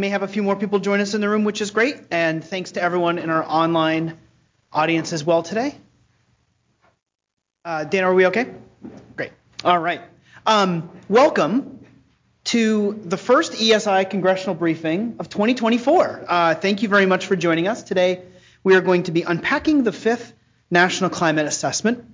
may have a few more people join us in the room, which is great. And thanks to everyone in our online audience as well today. Uh, Dan, are we okay? Great. All right. Um, welcome to the first EESI congressional briefing of 2024. Uh, thank you very much for joining us. Today, we are going to be unpacking the fifth National Climate Assessment.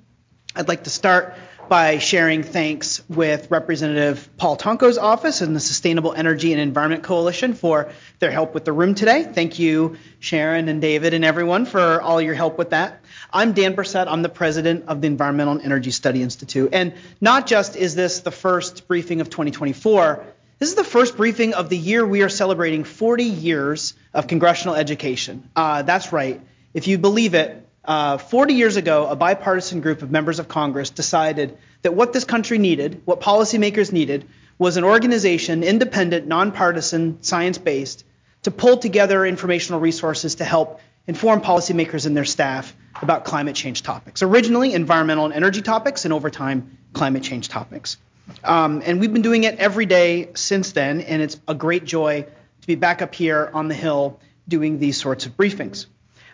I'd like to start by sharing thanks with Representative Paul Tonko's office and the Sustainable Energy and Environment Coalition for their help with the room today. Thank you, Sharon and David and everyone for all your help with that. I'm Dan Bresette. I'm the president of the Environmental and Energy Study Institute. And not just is this the first briefing of 2024, this is the first briefing of the year we are celebrating 40 years of congressional education. Uh, that's right. If you believe it, uh, 40 years ago, a bipartisan group of members of Congress decided that what this country needed, what policymakers needed, was an organization, independent, nonpartisan, science based, to pull together informational resources to help inform policymakers and their staff about climate change topics. Originally, environmental and energy topics, and over time, climate change topics. Um, and we've been doing it every day since then, and it's a great joy to be back up here on the Hill doing these sorts of briefings.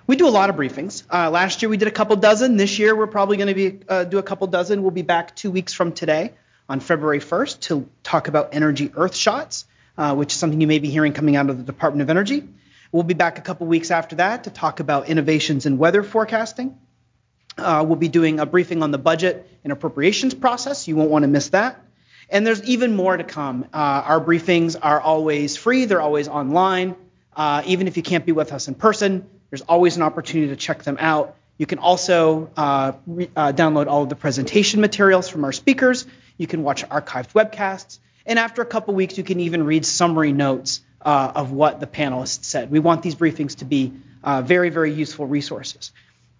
We do a lot of briefings. Uh, last year we did a couple dozen. This year we're probably going to be uh, do a couple dozen. We'll be back two weeks from today on February 1st to talk about energy earth shots, uh, which is something you may be hearing coming out of the Department of Energy. We'll be back a couple weeks after that to talk about innovations in weather forecasting. Uh, we'll be doing a briefing on the budget and appropriations process. You won't want to miss that. And there's even more to come. Uh, our briefings are always free. They're always online. Uh, even if you can't be with us in person, there's always an opportunity to check them out. You can also uh, re- uh, download all of the presentation materials from our speakers. You can watch archived webcasts. And after a couple weeks, you can even read summary notes uh, of what the panelists said. We want these briefings to be uh, very, very useful resources.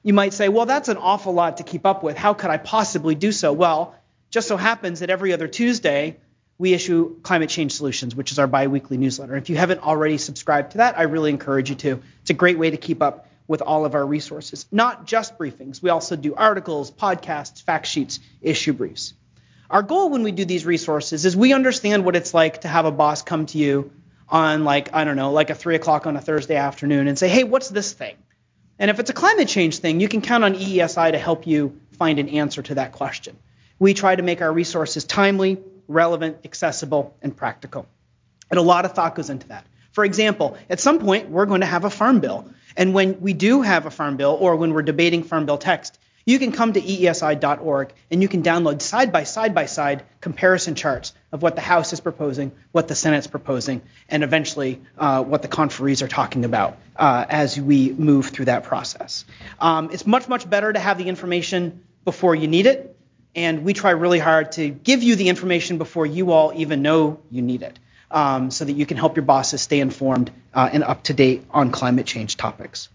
You might say, well, that's an awful lot to keep up with. How could I possibly do so? Well, just so happens that every other Tuesday, we issue Climate Change Solutions, which is our biweekly newsletter. If you haven't already subscribed to that, I really encourage you to. It's a great way to keep up with all of our resources. Not just briefings, we also do articles, podcasts, fact sheets, issue briefs. Our goal when we do these resources is we understand what it's like to have a boss come to you on, like, I don't know, like a three o'clock on a Thursday afternoon and say, hey, what's this thing? And if it's a climate change thing, you can count on EESI to help you find an answer to that question. We try to make our resources timely, relevant, accessible, and practical. And a lot of thought goes into that. For example, at some point, we're going to have a farm bill. And when we do have a farm bill, or when we're debating farm bill text, you can come to eesi.org and you can download side by side by side comparison charts of what the House is proposing, what the Senate's proposing, and eventually uh, what the conferees are talking about uh, as we move through that process. Um, it's much, much better to have the information before you need it and we try really hard to give you the information before you all even know you need it, um, so that you can help your bosses stay informed uh, and up to date on climate change topics.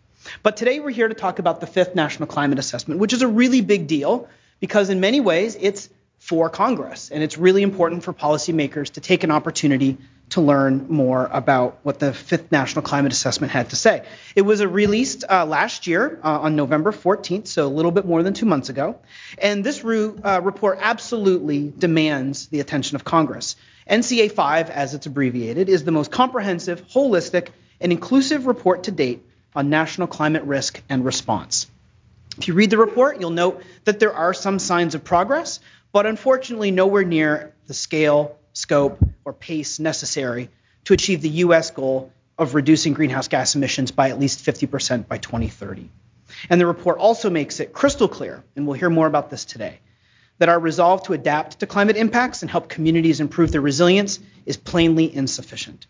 But today we're here to talk about the fifth National Climate Assessment, which is a really big deal because in many ways it's for Congress and it's really important for policymakers to take an opportunity to learn more about what the fifth National Climate Assessment had to say. It was released uh, last year uh, on November 14th, so a little bit more than two months ago. And this re- uh, report absolutely demands the attention of Congress. NCA 5, as it's abbreviated, is the most comprehensive, holistic, and inclusive report to date on national climate risk and response. If you read the report, you'll note that there are some signs of progress, but unfortunately, nowhere near the scale scope, or pace necessary to achieve the U.S. goal of reducing greenhouse gas emissions by at least 50% by 2030. And the report also makes it crystal clear, and we'll hear more about this today, that our resolve to adapt to climate impacts and help communities improve their resilience is plainly insufficient.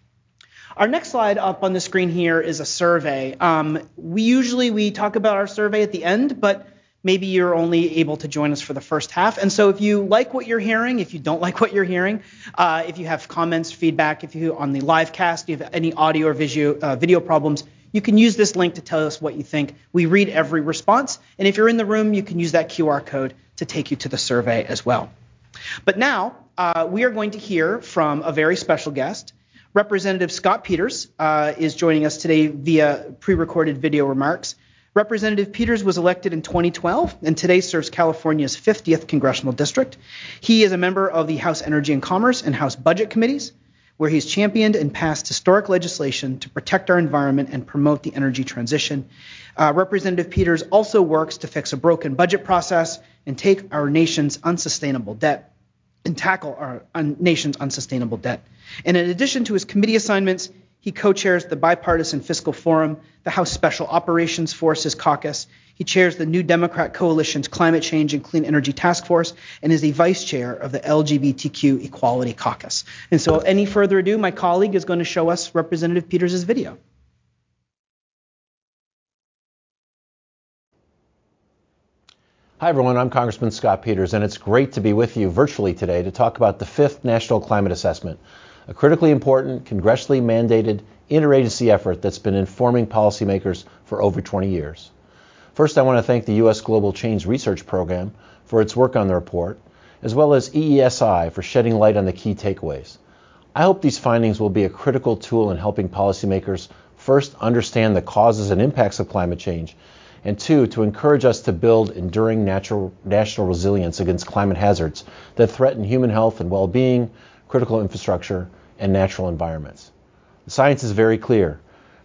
Our next slide up on the screen here is a survey. Um, we usually we talk about our survey at the end, but maybe you're only able to join us for the first half. And so if you like what you're hearing, if you don't like what you're hearing, uh, if you have comments, feedback, if you on the live cast, you have any audio or video, uh, video problems, you can use this link to tell us what you think. We read every response. And if you're in the room, you can use that QR code to take you to the survey as well. But now uh, we are going to hear from a very special guest. Representative Scott Peters uh, is joining us today via pre recorded video remarks. Representative Peters was elected in 2012 and today serves California's 50th congressional district. He is a member of the House Energy and Commerce and House Budget Committees. where he's championed and passed historic legislation to protect our environment and promote the energy transition. Uh, Representative Peters also works to fix a broken budget process and take our nation's unsustainable debt and tackle our un- nation's unsustainable debt. And in addition to his committee assignments, he co chairs the Bipartisan Fiscal Forum, the House Special Operations Forces Caucus. He chairs the New Democrat Coalition's Climate Change and Clean Energy Task Force and is the vice chair of the LGBTQ Equality Caucus. And so, any further ado, my colleague is going to show us Representative Peters' video. Hi, everyone. I'm Congressman Scott Peters, and it's great to be with you virtually today to talk about the fifth National Climate Assessment, a critically important, congressionally mandated interagency effort that's been informing policymakers for over 20 years. First, I want to thank the U.S. Global Change Research Program for its work on the report, as well as EESI for shedding light on the key takeaways. I hope these findings will be a critical tool in helping policymakers first understand the causes and impacts of climate change and two, to encourage us to build enduring natural, national resilience against climate hazards that threaten human health and well being, critical infrastructure, and natural environments. The science is very clear.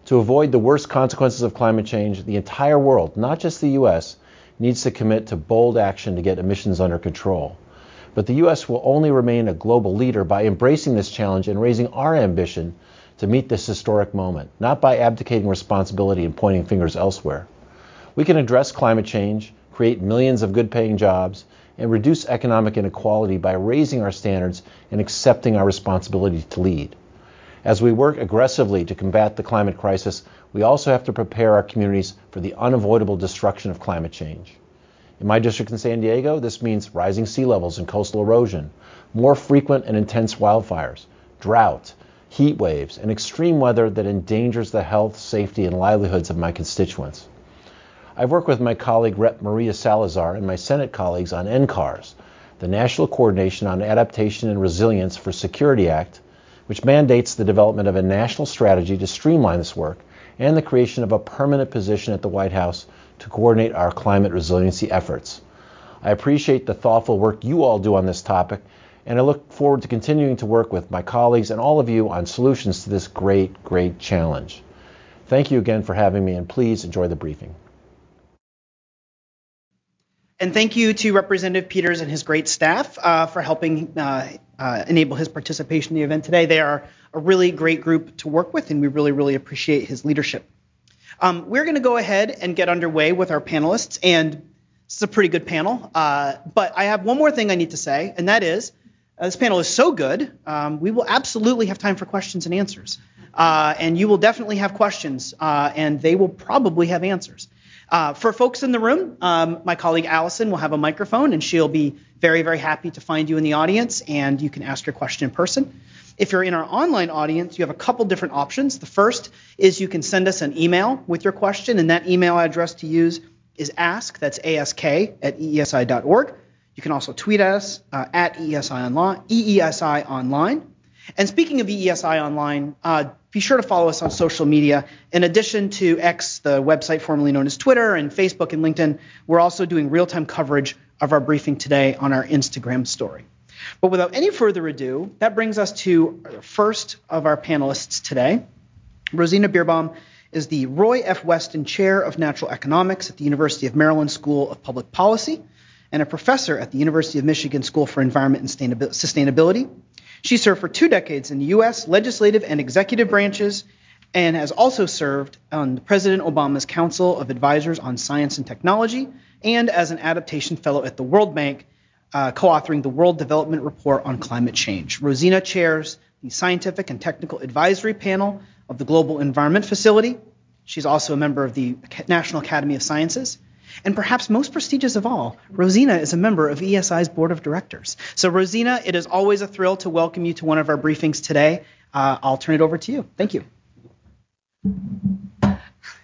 To avoid the worst consequences of climate change, the entire world, not just the U.S., needs to commit to bold action to get emissions under control. But the U.S. will only remain a global leader by embracing this challenge and raising our ambition to meet this historic moment, not by abdicating responsibility and pointing fingers elsewhere. We can address climate change, create millions of good paying jobs, and reduce economic inequality by raising our standards and accepting our responsibility to lead. As we work aggressively to combat the climate crisis, we also have to prepare our communities for the unavoidable destruction of climate change. In my district in San Diego, this means rising sea levels and coastal erosion, more frequent and intense wildfires, drought, heat waves, and extreme weather that endangers the health, safety, and livelihoods of my constituents. I've worked with my colleague Rep. Maria Salazar and my Senate colleagues on NCARS, the National Coordination on Adaptation and Resilience for Security Act, which mandates the development of a national strategy to streamline this work and the creation of a permanent position at the White House to coordinate our climate resiliency efforts. I appreciate the thoughtful work you all do on this topic, and I look forward to continuing to work with my colleagues and all of you on solutions to this great, great challenge. Thank you again for having me, and please enjoy the briefing. And thank you to Representative Peters and his great staff uh, for helping uh, uh, enable his participation in the event today. They are a really great group to work with, and we really, really appreciate his leadership. Um, we're going to go ahead and get underway with our panelists, and this is a pretty good panel. Uh, but I have one more thing I need to say, and that is uh, this panel is so good, um, we will absolutely have time for questions and answers. Uh, and you will definitely have questions, and they will probably have answers. Uh, for folks in the room, um, my colleague Allison will have a microphone and she'll be very, very happy to find you in the audience and you can ask your question in person. If you're in our online audience, you have a couple different options. The first is you can send us an email with your question, and that email address to use is ask, that's ask at eesi.org. You can also tweet us uh, at EESI online, EESI online. And speaking of EESI online, uh, be sure to follow us on social media. In addition to X, the website formerly known as Twitter, and Facebook and LinkedIn, we're also doing real time coverage of our briefing today on our Instagram story. But without any further ado, that brings us to the first of our panelists today. Rosina Bierbaum is the Roy F. Weston Chair of Natural Economics at the University of Maryland School of Public Policy and a professor at the University of Michigan School for Environment and Sustainability. She served for two decades in the U.S. legislative and executive branches and has also served on President Obama's Council of Advisors on Science and Technology and as an adaptation fellow at the World Bank, uh, co authoring the World Development Report on Climate Change. Rosina chairs the Scientific and Technical Advisory Panel of the Global Environment Facility. She's also a member of the National Academy of Sciences. And perhaps most prestigious of all, Rosina is a member of EESI's board of directors. So, Rosina, it is always a thrill to welcome you to one of our briefings today. Uh, I'll turn it over to you. Thank you.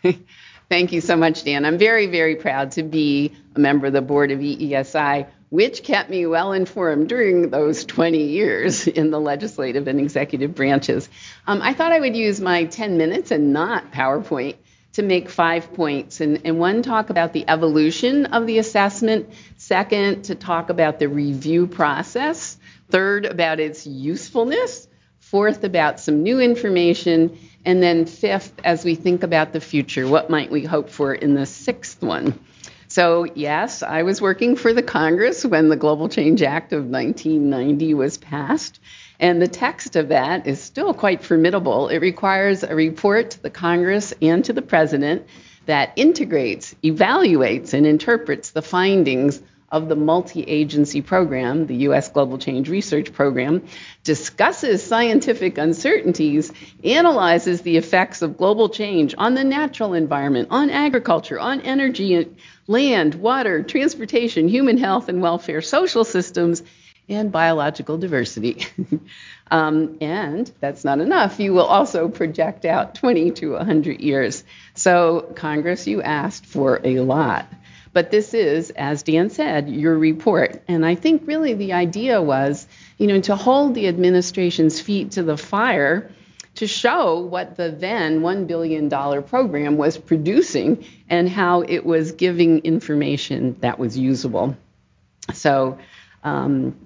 Thank you so much, Dan. I'm very, very proud to be a member of the board of EESI, which kept me well informed during those 20 years in the legislative and executive branches. Um, I thought I would use my 10 minutes and not PowerPoint to make five points. And, and one, talk about the evolution of the assessment. Second, to talk about the review process. Third, about its usefulness. fourth, about some new information, and then fifth, as we think about the future, what might we hope for in the sixth one? So, yes, I was working for the Congress when the Global Change Act of 1990 was passed. And the text of that is still quite formidable. It requires a report to the Congress and to the President that integrates, evaluates, and interprets the findings of the multi agency program, the U.S. Global Change Research Program, discusses scientific uncertainties, analyzes the effects of global change on the natural environment, on agriculture, on energy, land, water, transportation, human health and welfare, social systems, and biological diversity. um, and that's not enough. You will also project out 20 to 100 years. So, Congress, you asked for a lot. But this is, as Dan said, your report. And I think really the idea was, you know, to hold the administration's feet to the fire to show what the then $1 billion program was producing and how it was giving information that was usable. So um,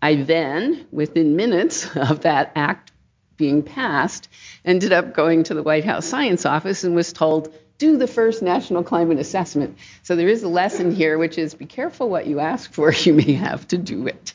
I then, within minutes of that act being passed, ended up going to the White House Science Office and was told, do the first national climate assessment. So there is a lesson here, which is be careful what you ask for. You may have to do it.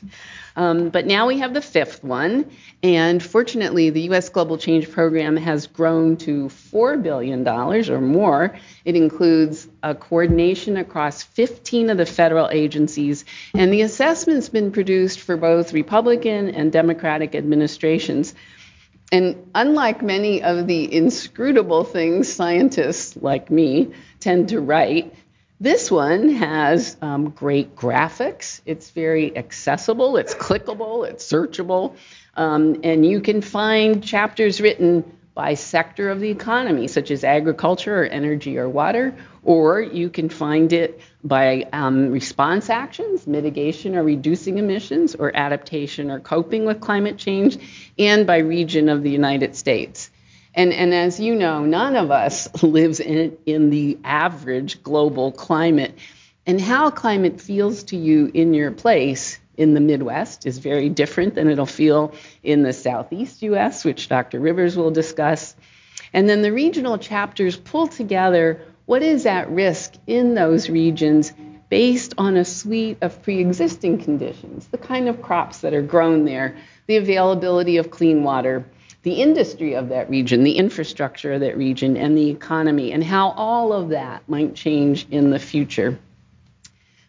Um, but now we have the fifth one, and fortunately, the U.S. Global Change Program has grown to $4 billion or more. It includes a coordination across 15 of the federal agencies, and the assessment's been produced for both Republican and Democratic administrations. And unlike many of the inscrutable things scientists like me tend to write, this one has um, great graphics. It's very accessible, it's clickable, it's searchable, um, and you can find chapters written by sector of the economy, such as agriculture or energy or water, or you can find it by um, response actions, mitigation or reducing emissions, or adaptation or coping with climate change, and by region of the United States. And, and as you know, none of us lives in, in the average global climate. And how climate feels to you in your place in the Midwest is very different than it'll feel in the Southeast US, which Dr. Rivers will discuss. And then the regional chapters pull together what is at risk in those regions based on a suite of pre existing conditions, the kind of crops that are grown there, the availability of clean water, the industry of that region, the infrastructure of that region, and the economy, and how all of that might change in the future.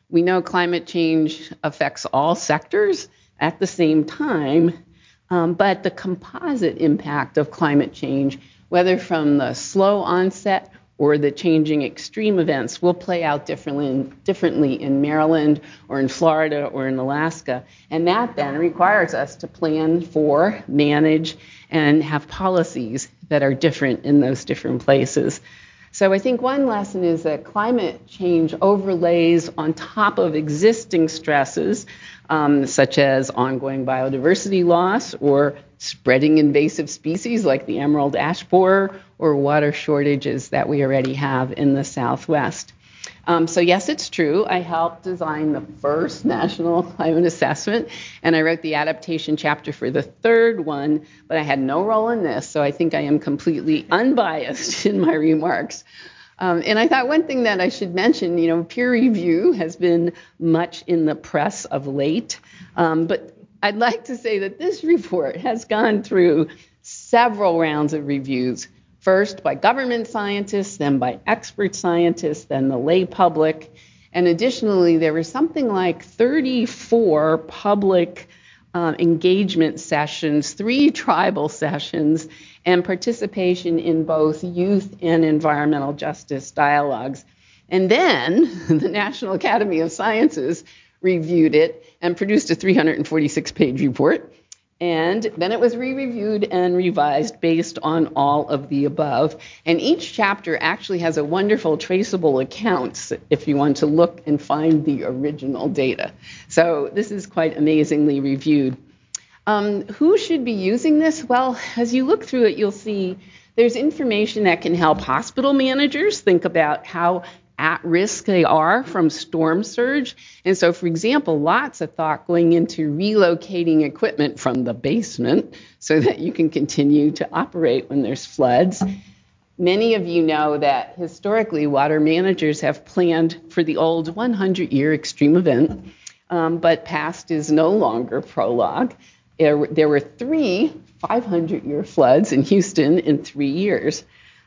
We know climate change affects all sectors at the same time, um, but the composite impact of climate change, whether from the slow onset or the changing extreme events will play out differently in, differently in Maryland or in Florida or in Alaska. And that then requires us to plan for, manage, and have policies that are different in those different places. So I think one lesson is that climate change overlays on top of existing stresses, um, such as ongoing biodiversity loss or spreading invasive species like the emerald ash borer or water shortages that we already have in the Southwest. Um, so, yes, it's true. I helped design the first national climate assessment, and I wrote the adaptation chapter for the third one, but I had no role in this, so I think I am completely unbiased in my remarks. Um, and I thought one thing that I should mention, you know, peer review has been much in the press of late, um, but I'd like to say that this report has gone through several rounds of reviews first by government scientists, then by expert scientists, then the lay public. And additionally, there were something like 34 public uh, engagement sessions, three tribal sessions, and participation in both youth and environmental justice dialogues. And then the National Academy of Sciences reviewed it and produced a 346 page report and then it was re reviewed and revised based on all of the above. And each chapter actually has a wonderful traceable account if you want to look and find the original data. So this is quite amazingly reviewed. Um, who should be using this? Well, as you look through it, you'll see there's information that can help hospital managers think about how at risk they are from storm surge. And so, for example, lots of thought going into relocating equipment from the basement so that you can continue to operate when there's floods. Many of you know that historically, water managers have planned for the old 100 year extreme event, um, but past is no longer prologue. There, there were three 500 year floods in Houston in three years.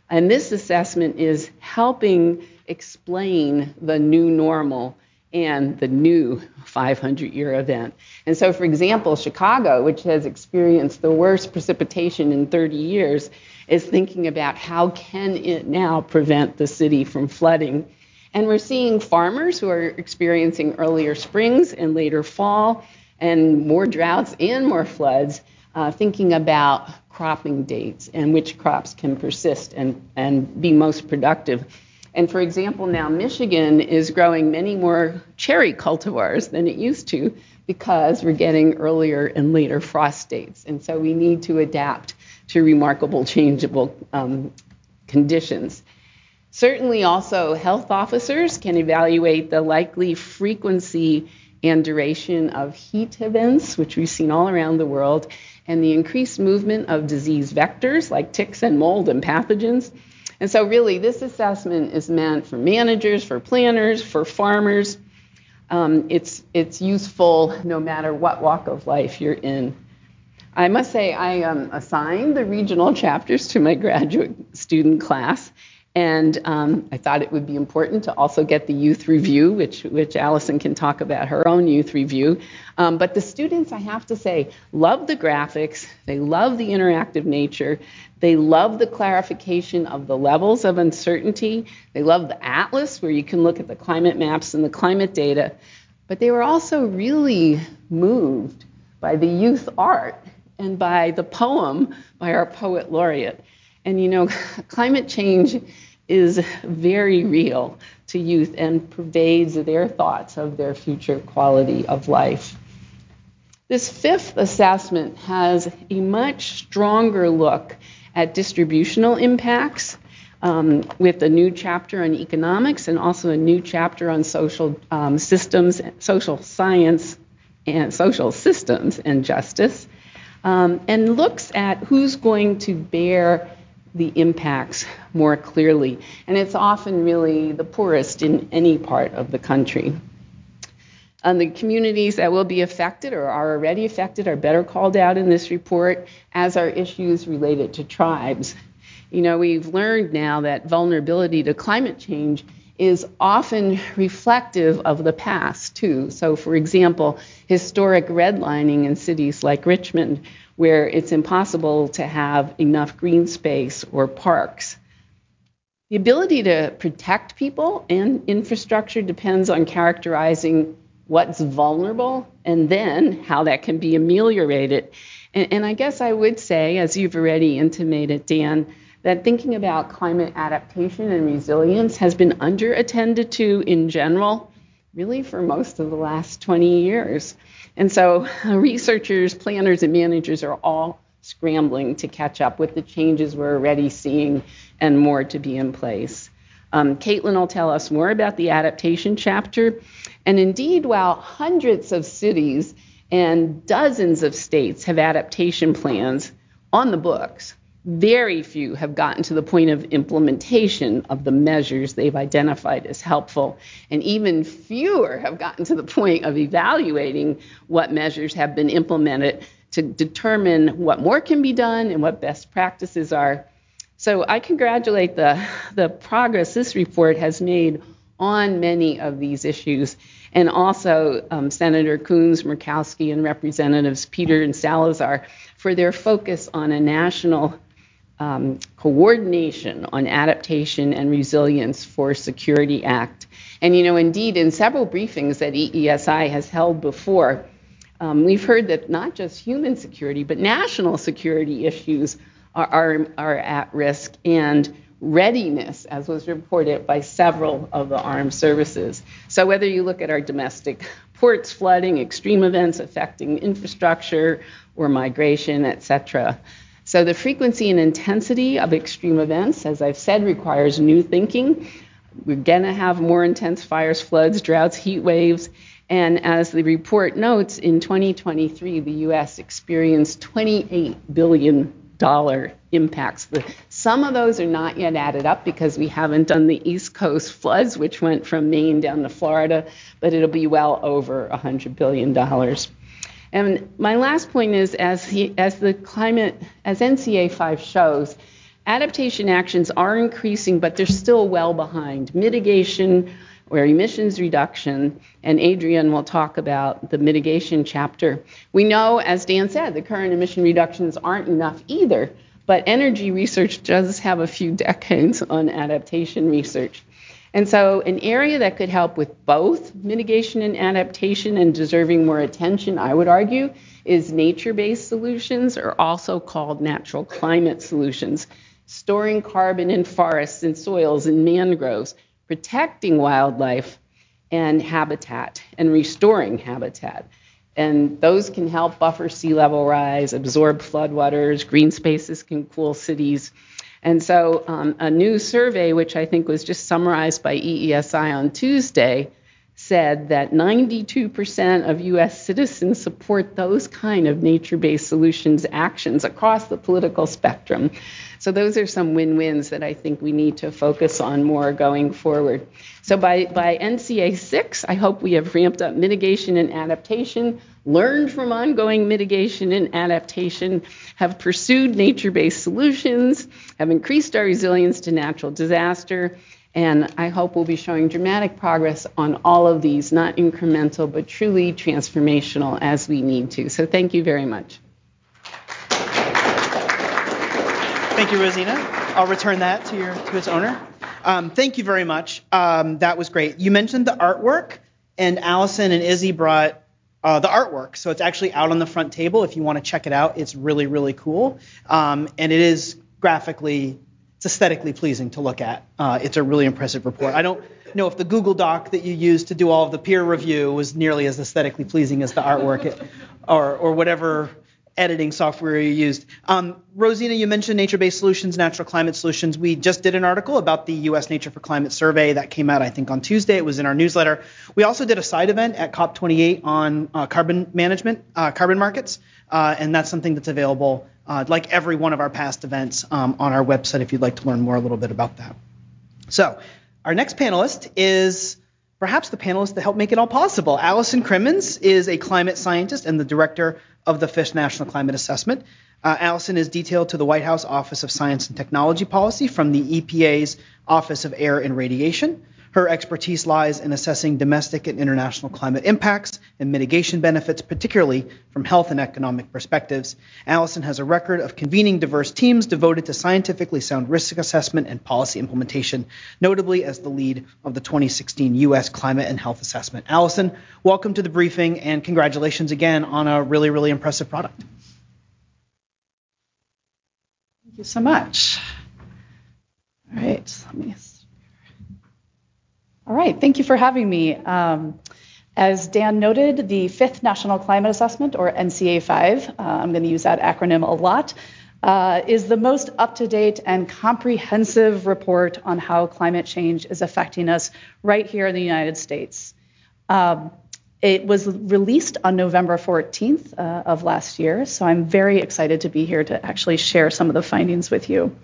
And this assessment is helping explain the new normal and the new 500 year event. And so, for example, Chicago, which has experienced the worst precipitation in 30 years, is thinking about how can it now prevent the city from flooding. And we're seeing farmers who are experiencing earlier springs and later fall and more droughts and more floods, uh, thinking about cropping dates and which crops can persist and, and be most productive. And for example, now Michigan is growing many more cherry cultivars than it used to because we're getting earlier and later frost dates. And so we need to adapt to remarkable changeable um, conditions. Certainly, also, health officers can evaluate the likely frequency and duration of heat events, which we've seen all around the world, and the increased movement of disease vectors like ticks and mold and pathogens. And so, really, this assessment is meant for managers, for planners, for farmers. Um, it's, it's useful no matter what walk of life you're in. I must say, I um, assigned the regional chapters to my graduate student class, and um, I thought it would be important to also get the youth review, which, which Allison can talk about her own youth review. Um, but the students, I have to say, love the graphics, they love the interactive nature, they love the clarification of the levels of uncertainty, they love the atlas where you can look at the climate maps and the climate data. But they were also really moved by the youth art and by the poem by our poet laureate. And you know, climate change is very real to youth and pervades their thoughts of their future quality of life. This fifth assessment has a much stronger look at distributional impacts um, with a new chapter on economics and also a new chapter on social um, systems, social science, and social systems and justice um, and looks at who's going to bear the impacts more clearly. And it's often really the poorest in any part of the country. And the communities that will be affected or are already affected are better called out in this report, as are issues related to tribes. You know, we've learned now that vulnerability to climate change is often reflective of the past, too. So, for example, historic redlining in cities like Richmond, where it's impossible to have enough green space or parks. The ability to protect people and infrastructure depends on characterizing what's vulnerable and then how that can be ameliorated. And, and I guess I would say, as you've already intimated, Dan, that thinking about climate adaptation and resilience has been underattended to in general, really for most of the last 20 years. And so researchers, planners, and managers are all scrambling to catch up with the changes we're already seeing and more to be in place. Um, Caitlin will tell us more about the adaptation chapter. And indeed, while hundreds of cities and dozens of states have adaptation plans on the books, very few have gotten to the point of implementation of the measures they've identified as helpful, and even fewer have gotten to the point of evaluating what measures have been implemented to determine what more can be done and what best practices are. So I congratulate the, the progress this report has made on many of these issues, and also um, Senator Coons, Murkowski, and Representatives Peter and Salazar for their focus on a national um, coordination on adaptation and resilience for Security Act. And you know, indeed, in several briefings that EESI has held before, um, we've heard that not just human security, but national security issues are, are, are at risk and readiness, as was reported by several of the armed services. So, whether you look at our domestic ports flooding, extreme events affecting infrastructure or migration, et cetera, so the frequency and intensity of extreme events, as I've said, requires new thinking. We're going to have more intense fires, floods, droughts, heat waves. And as the report notes, in 2023, the U.S. experienced $28 billion impacts. Some of those are not yet added up because we haven't done the East Coast floods, which went from Maine down to Florida, but it'll be well over $100 billion. And my last point is as, he, as the climate, as NCA 5 shows, adaptation actions are increasing, but they're still well behind. Mitigation or emissions reduction, and Adrian will talk about the mitigation chapter. We know, as Dan said, the current emission reductions aren't enough either, but energy research does have a few decades on adaptation research. And so, an area that could help with both mitigation and adaptation and deserving more attention, I would argue, is nature based solutions, or also called natural climate solutions. Storing carbon in forests and soils and mangroves, protecting wildlife and habitat, and restoring habitat. And those can help buffer sea level rise, absorb floodwaters, green spaces can cool cities. And so, um, a new survey, which I think was just summarized by EESI on Tuesday, said that 92% of US citizens support those kind of nature based solutions actions across the political spectrum. So, those are some win wins that I think we need to focus on more going forward. So, by, by NCA 6, I hope we have ramped up mitigation and adaptation learned from ongoing mitigation and adaptation, have pursued nature based solutions, have increased our resilience to natural disaster, and I hope we'll be showing dramatic progress on all of these, not incremental, but truly transformational as we need to. So thank you very much. Thank you, Rosina. I'll return that to your to its owner. Um, thank you very much. Um, that was great. You mentioned the artwork, and Allison and Izzy brought uh, the artwork. So it's actually out on the front table if you want to check it out. It's really, really cool. Um, and it is graphically, it's aesthetically pleasing to look at. Uh, it's a really impressive report. I don't know if the Google Doc that you used to do all of the peer review was nearly as aesthetically pleasing as the artwork it, or, or whatever editing software you used. Um, Rosina, you mentioned nature-based solutions, natural climate solutions. We just did an article about the U.S. Nature for Climate survey that came out, I think, on Tuesday. It was in our newsletter. We also did a side event at COP28 on uh, carbon management, uh, carbon markets, uh, and that's something that's available, uh, like every one of our past events, um, on our website if you'd like to learn more a little bit about that. So, our next panelist is perhaps the panelist that helped make it all possible. Allison Crimmins is a climate scientist and the director of the Fifth National Climate Assessment. Uh, Allison is detailed to the White House Office of Science and Technology Policy from the EPA's Office of Air and Radiation. Her expertise lies in assessing domestic and international climate impacts and mitigation benefits, particularly from health and economic perspectives. Allison has a record of convening diverse teams devoted to scientifically sound risk assessment and policy implementation, notably as the lead of the 2016 U.S. Climate and Health Assessment. Allison, welcome to the briefing and congratulations again on a really, really impressive product. Thank you so much. All right, let me all right, thank you for having me. Um, as Dan noted, the fifth National Climate Assessment, or NCA 5, uh, I'm going to use that acronym a lot, uh, is the most up to date and comprehensive report on how climate change is affecting us right here in the United States. Um, it was released on November 14th uh, of last year, so I'm very excited to be here to actually share some of the findings with you.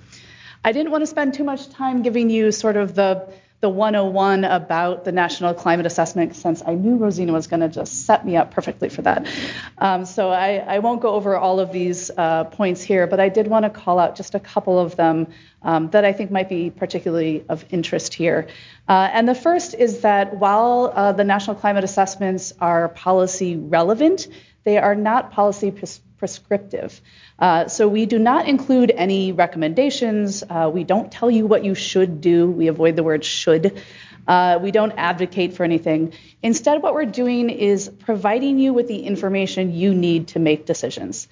I didn't want to spend too much time giving you sort of the the 101 about the National Climate Assessment since I knew Rosina was going to just set me up perfectly for that. Um, so I, I, won't go over all of these uh, points here, but I did want to call out just a couple of them um, that I think might be particularly of interest here. Uh, and the first is that while uh, the National Climate Assessments are policy relevant, they are not policy prescriptive. Uh, so we do not include any recommendations. Uh, we don't tell you what you should do. We avoid the word should. Uh, we don't advocate for anything. Instead, what we're doing is providing you with the information you need to make decisions.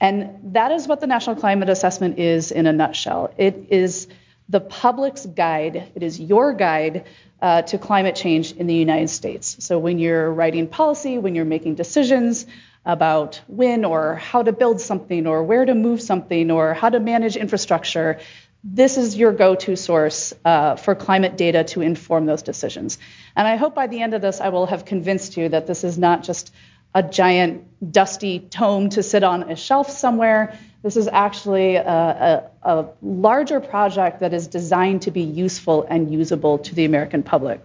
And that is what the National Climate Assessment is in a nutshell. It is the public's guide, it is your guide uh, to climate change in the United States. So when you're writing policy, when you're making decisions, about when or how to build something or where to move something or how to manage infrastructure. this is your go-to source uh, for climate data to inform those decisions. And I hope by the end of this, I will have convinced you that this is not just a giant dusty tome to sit on a shelf somewhere. This is actually a, a, a larger project that is designed to be useful and usable to the American public.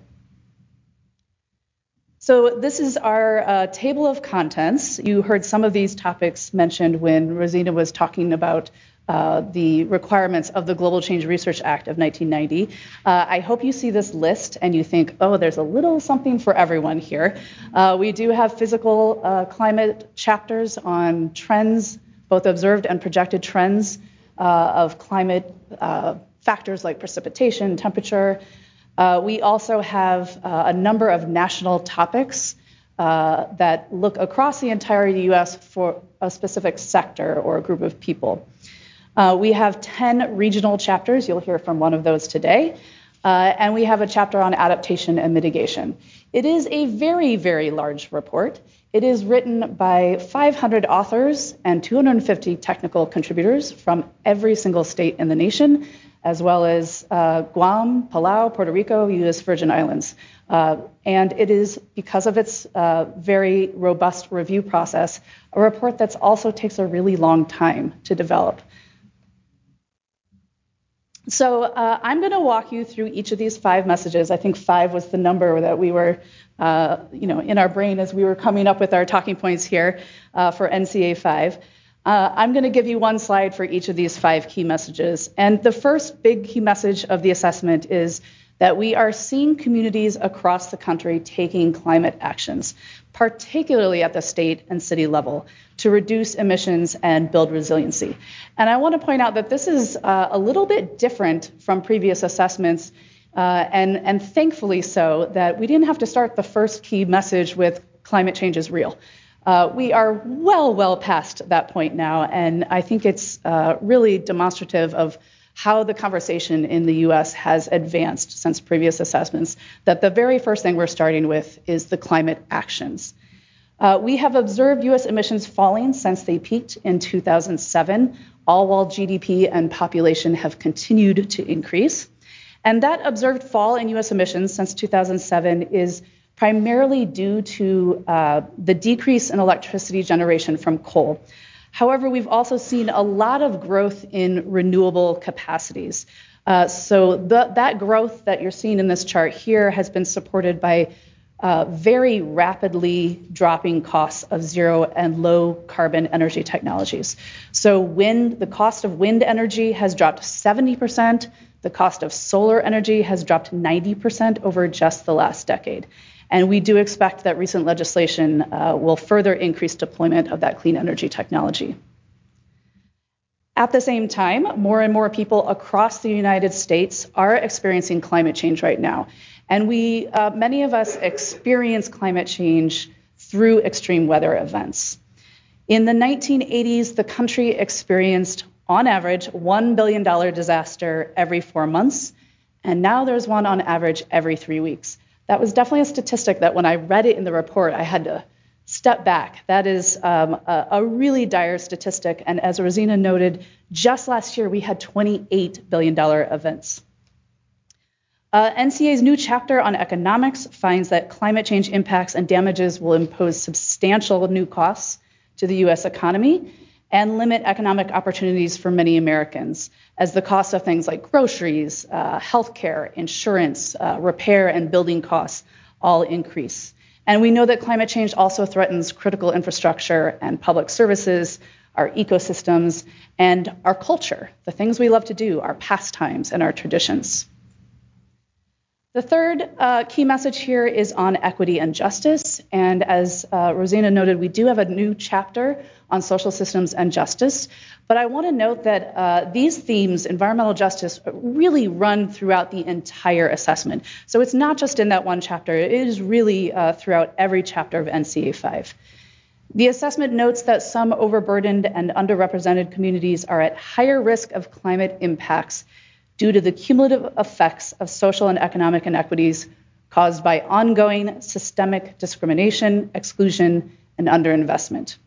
So this is our uh, table of contents. You heard some of these topics mentioned when Rosina was talking about uh, the requirements of the Global Change Research Act of 1990. Uh, I hope you see this list and you think, oh, there's a little something for everyone here. Uh, we do have physical uh, climate chapters on trends, both observed and projected trends uh, of climate factors like precipitation, temperature. We also have a number of national topics that look across the entire US for a specific sector or a group of people. Uh, we have 10 regional chapters. You'll hear from one of those today. Uh, and we have a chapter on adaptation and mitigation. It is a very, very large report. It is written by 500 authors and 250 technical contributors from every single state in the nation, as well as uh, Guam, Palau, Puerto Rico, U.S. Virgin Islands. Uh, and it is, because of its uh, very robust review process, a report that also takes a really long time to develop. So uh, I'm going to walk you through each of these five messages. I think five was the number that we were, uh, you know, in our brain as we were coming up with our talking points here uh, for NCA 5. Uh, I'm going to give you one slide for each of these five key messages. And the first big key message of the assessment is that we are seeing communities across the country taking climate actions, particularly at the state and city level to reduce emissions and build resiliency. And I want to point out that this is uh, a little bit different from previous assessments, uh, and, and thankfully so, that we didn't have to start the first key message with climate change is real. Uh, we are well, well past that point now, and I think it's uh, really demonstrative of how the conversation in the US has advanced since previous assessments, that the very first thing we're starting with is the climate actions. Uh, we have observed US emissions falling since they peaked in 2007, all while GDP and population have continued to increase. And that observed fall in US emissions since 2007 is primarily due to uh, the decrease in electricity generation from coal. However, we've also seen a lot of growth in renewable capacities. Uh, so the, that growth that you're seeing in this chart here has been supported by uh, very rapidly dropping costs of zero and low carbon energy technologies. So wind, the cost of wind energy has dropped 70%. The cost of solar energy has dropped 90% over just the last decade. And we do expect that recent legislation uh, will further increase deployment of that clean energy technology. At the same time, more and more people across the United States are experiencing climate change right now. And we, uh, many of us experience climate change through extreme weather events. In the 1980s, the country experienced, on average, $1 billion disaster every four months, and now there's one on average every three weeks. That was definitely a statistic that when I read it in the report, I had to step back. That is um, a, a, really dire statistic. And as Rosina noted, just last year we had $28 billion events. Uh, NCA's new chapter on economics finds that climate change impacts and damages will impose substantial new costs to the US economy and limit economic opportunities for many Americans, as the cost of things like groceries, uh, healthcare, insurance, uh, repair, and building costs all increase. And we know that climate change also threatens critical infrastructure and public services, our ecosystems, and our culture, the things we love to do, our pastimes and our traditions. The third uh, key message here is on equity and justice. And as uh, Rosina noted, we do have a new chapter on social systems and justice. But I want to note that uh, these themes, environmental justice, really run throughout the entire assessment. So it's not just in that one chapter, it is really uh, throughout every chapter of NCA 5. The assessment notes that some overburdened and underrepresented communities are at higher risk of climate impacts due to the cumulative effects of social and economic inequities caused by ongoing systemic discrimination, exclusion, and underinvestment.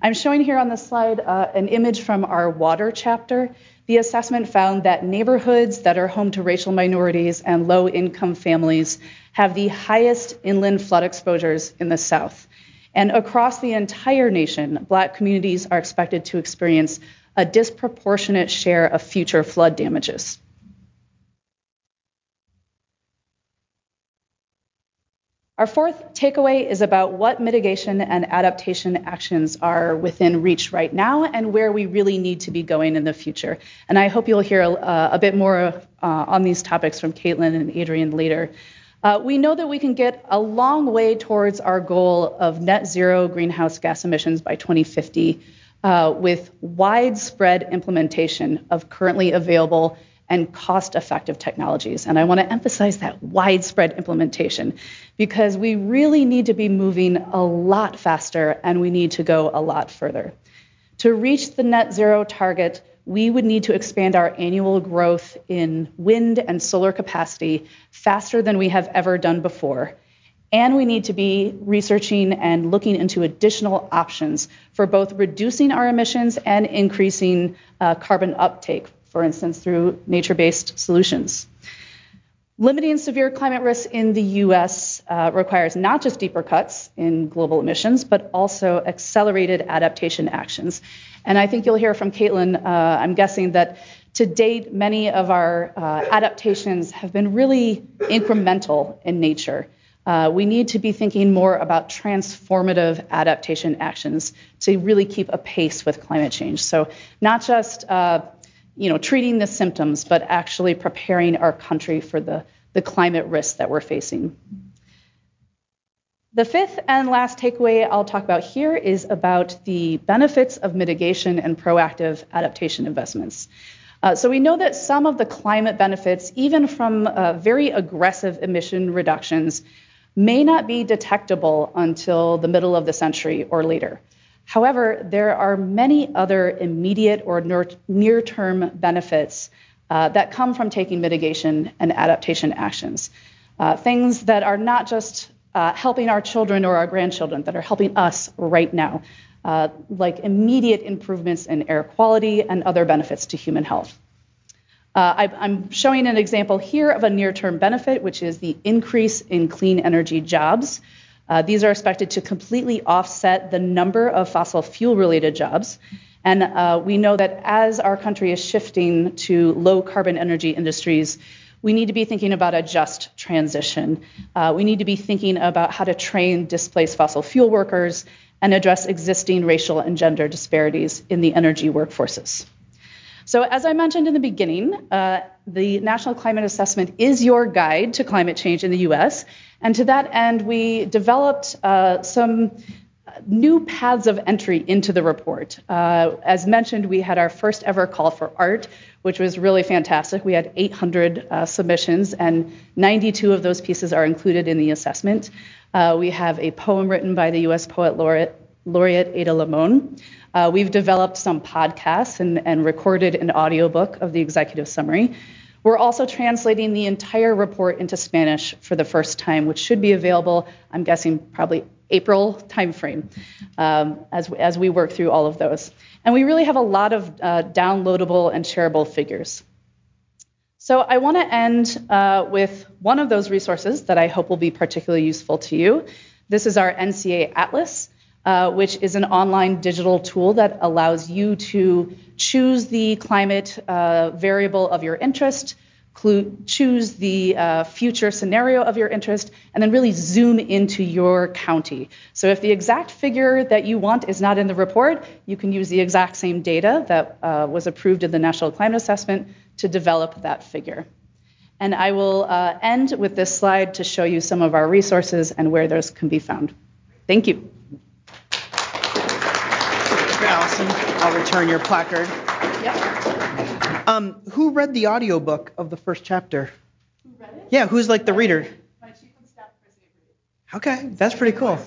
I'm showing here on the slide uh, an image from our water chapter. the assessment found that neighborhoods that are home to racial minorities and low income families have the highest inland flood exposures in the South. And across the entire nation, Black communities are expected to experience a disproportionate share of future flood damages. Our fourth takeaway is about what mitigation and adaptation actions are within reach right now and where we really need to be going in the future. And I hope you'll hear a, a bit more uh, on these topics from Caitlin and Adrienne later. Uh, we know that we can get a long way towards our goal of net zero greenhouse gas emissions by 2050 uh, with widespread implementation of currently available and cost effective technologies. And I want to emphasize that widespread implementation because we really need to be moving a lot faster and we need to go a lot further. To reach the net zero target, we would need to expand our annual growth in wind and solar capacity faster than we have ever done before. And we need to be researching and looking into additional options for both reducing our emissions and increasing uh, carbon uptake for instance, through nature based solutions. Limiting severe climate risks in the US uh, requires not just deeper cuts in global emissions, but also accelerated adaptation actions. And I think you'll hear from Caitlin, uh, I'm guessing that to date, many of our uh, adaptations have been really incremental in nature. Uh, we need to be thinking more about transformative adaptation actions to really keep a pace with climate change. So, not just uh, you know, treating the symptoms, but actually preparing our country for the, the climate risks that we're facing. The fifth and last takeaway I'll talk about here is about the benefits of mitigation and proactive adaptation investments. Uh, so we know that some of the climate benefits, even from uh, very aggressive emission reductions, may not be detectable until the middle of the century or later. However, there are many other immediate or near term benefits uh, that come from taking mitigation and adaptation actions. Uh, things that are not just uh, helping our children or our grandchildren, that are helping us right now, uh, like immediate improvements in air quality and other benefits to human health. Uh, I, am showing an example here of a near term benefit, which is the increase in clean energy jobs. Uh, these are expected to completely offset the number of fossil fuel related jobs. And uh, we know that as our country is shifting to low carbon energy industries, we need to be thinking about a just transition. Uh, we need to be thinking about how to train displaced fossil fuel workers and address existing racial and gender disparities in the energy workforces. So, as I mentioned in the beginning, uh, the National Climate Assessment is your guide to climate change in the US. And to that end, we developed uh, some new paths of entry into the report. Uh, as mentioned, we had our first ever call for art, which was really fantastic. We had 800 uh, submissions, and 92 of those pieces are included in the assessment. Uh, we have a poem written by the US Poet Laureate, Laureate Ada Limon. Uh, we've developed some podcasts and, and recorded an audiobook of the executive summary. We're also translating the entire report into Spanish for the first time, which should be available, I'm guessing, probably April timeframe um, as, as we work through all of those. And we really have a lot of uh, downloadable and shareable figures. So I want to end uh, with one of those resources that I hope will be particularly useful to you. This is our NCA Atlas. Uh, which is an online digital tool that allows you to choose the climate uh, variable of your interest, clu- choose the uh, future scenario of your interest, and then really zoom into your county. So if the exact figure that you want is not in the report, you can use the exact same data that uh, was approved in the National Climate Assessment to develop that figure. And I will uh, end with this slide to show you some of our resources and where those can be found. Thank you. Allison. I'll return your placard. Yep. Um, who read the audiobook of the first chapter? Who read it? Yeah, who's like the reader? My chief of staff, Okay, that's pretty cool.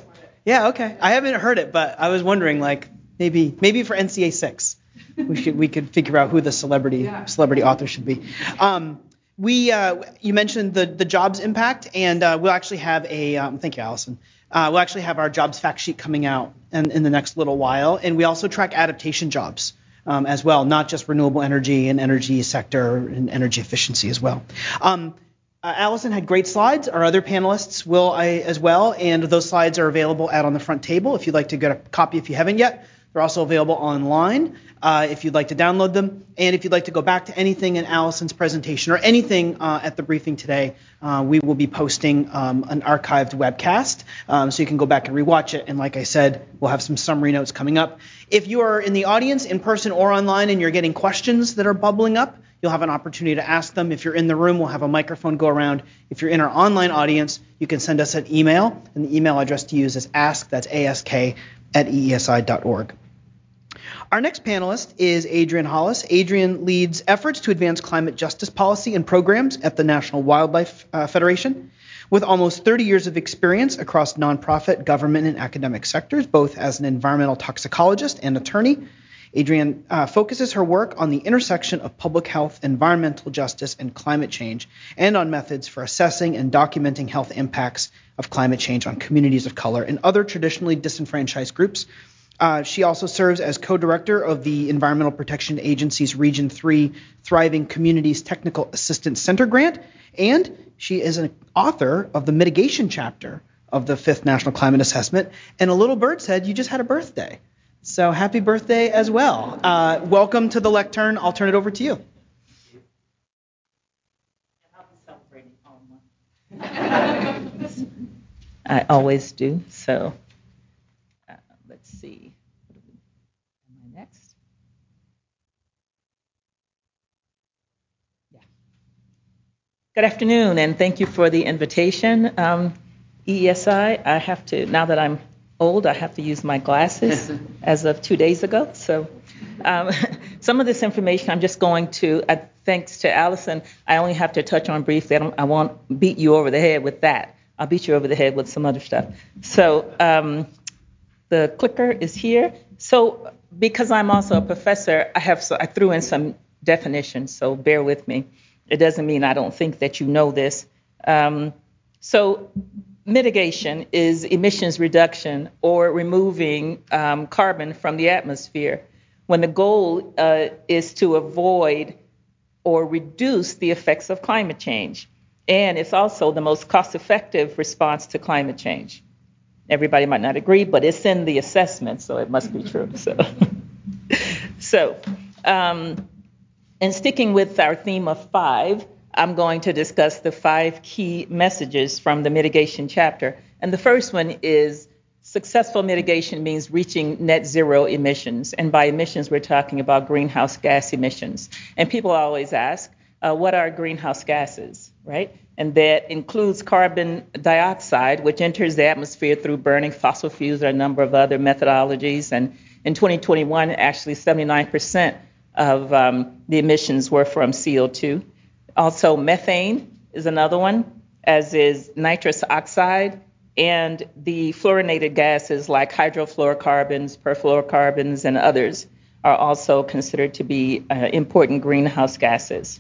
Yeah, okay. I haven't heard it, but I was wondering, like, maybe maybe for NCA six, we should we could figure out who the celebrity yeah. celebrity author should be. Um, we uh, you mentioned the the jobs impact, and uh, we'll actually have a um, thank you, Allison. Uh, we'll actually have our jobs fact sheet coming out in, in the next little while, and we also track adaptation jobs. um, as well, not just renewable energy and energy sector and energy efficiency as well. Um, uh, Allison had great slides. Our other panelists will I, as well, and those slides are available out on the front table if you'd like to get a copy if you haven't yet. They're also available online uh, if you'd like to download them. And if you'd like to go back to anything in Allison's presentation or anything uh, at the briefing today, uh, we will be posting um, an archived webcast um, so you can go back and rewatch it. And like I said, we'll have some summary notes coming up. If you are in the audience, in person or online, and you're getting questions that are bubbling up, you'll have an opportunity to ask them. If you're in the room, we'll have a microphone go around. If you're in our online audience, you can send us an email, and the email address to use is ask, that's ask, at eesi.org. Our next panelist is Adrienne Hollis. Adrienne leads efforts to advance climate justice policy and programs at the National Wildlife uh, Federation. With almost 30 years of experience across nonprofit, government, and academic sectors, both as an environmental toxicologist and attorney, Adrian uh, focuses her work on the intersection of public health, environmental justice, and climate change, and on methods for assessing and documenting health impacts of climate change on communities of color and other traditionally disenfranchised groups uh, she also serves as co director of the Environmental Protection Agency's Region 3 Thriving Communities Technical Assistance Center grant, and she is an author of the mitigation chapter of the fifth National Climate Assessment. And a little bird said, You just had a birthday. So happy birthday as well. Uh, welcome to the lectern. I'll turn it over to you. I always do. So Good afternoon, and thank you for the invitation. Um, EESI, I have to, now that I'm old, I have to use my glasses as of two days ago. So um, some of this information I'm just going to, uh, thanks to Allison, I only have to touch on briefly. I, I, won't beat you over the head with that. I'll beat you over the head with some other stuff. So um, the clicker is here. So because I'm also a professor, I have so I threw in some definitions, so bear with me. It doesn't mean I don't think that you know this. Um, so, mitigation is emissions reduction or removing um, carbon from the atmosphere when the goal uh, is to avoid or reduce the effects of climate change. And it's also the most cost effective response to climate change. Everybody might not agree, but it's in the assessment, so it must be true. So, so um, and sticking with our theme of five, I'm going to discuss the five key messages from the mitigation chapter. And the first one is successful mitigation means reaching net zero emissions. And by emissions, we're talking about greenhouse gas emissions. And people always ask, uh, what are greenhouse gases, right? And that includes carbon dioxide, which enters the atmosphere through burning fossil fuels or a number of other methodologies. And in 2021, actually 79% of um, the emissions were from CO2. Also, methane is another one, as is nitrous oxide and the fluorinated gases like hydrofluorocarbons, perfluorocarbons, and others are also considered to be uh, important greenhouse gases.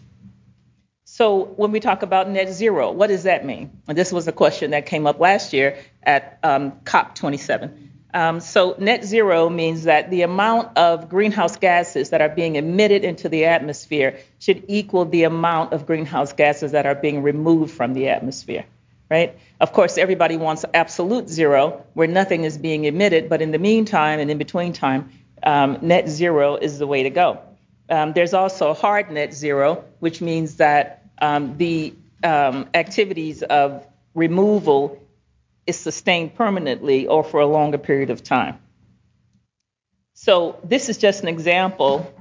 So when we talk about net zero, what does that mean? And this was a question that came up last year at um, COP27. Um, so net zero means that the amount of greenhouse gases that are being emitted into the atmosphere should equal the amount of greenhouse gases that are being removed from the atmosphere, right? Of course, everybody wants absolute zero where nothing is being emitted, but in the meantime and in between time, um, net zero is the way to go. Um, there's also hard net zero, which means that um, the um, activities of removal is sustained permanently or for a longer period of time. So this is just an example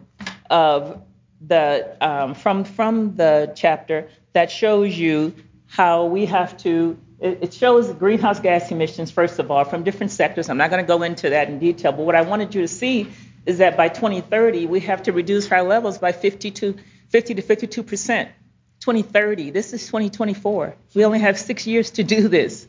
of the um, from from the chapter that shows you how we have to. It, shows greenhouse gas emissions first of all from different sectors. I'm not going to go into that in detail, but what I wanted you to see is that by 2030 we have to reduce our levels by 50 to 50 to 52 percent. 2030. This is 2024. We only have six years to do this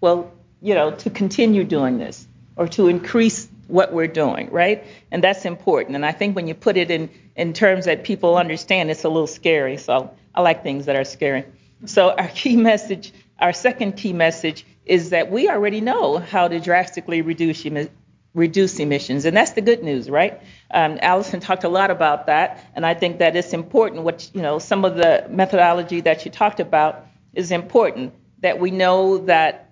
well, you know, to continue doing this or to increase what we're doing, right? And that's important. And I think when you put it in, in terms that people understand, it's a little scary. So I like things that are scary. So our key message, our second key message is that we already know how to drastically reduce reduce emissions. And that's the good news, right? Um, Allison talked a lot about that, and I think that it's important. What you know, some of the methodology that she talked about is important. That we know that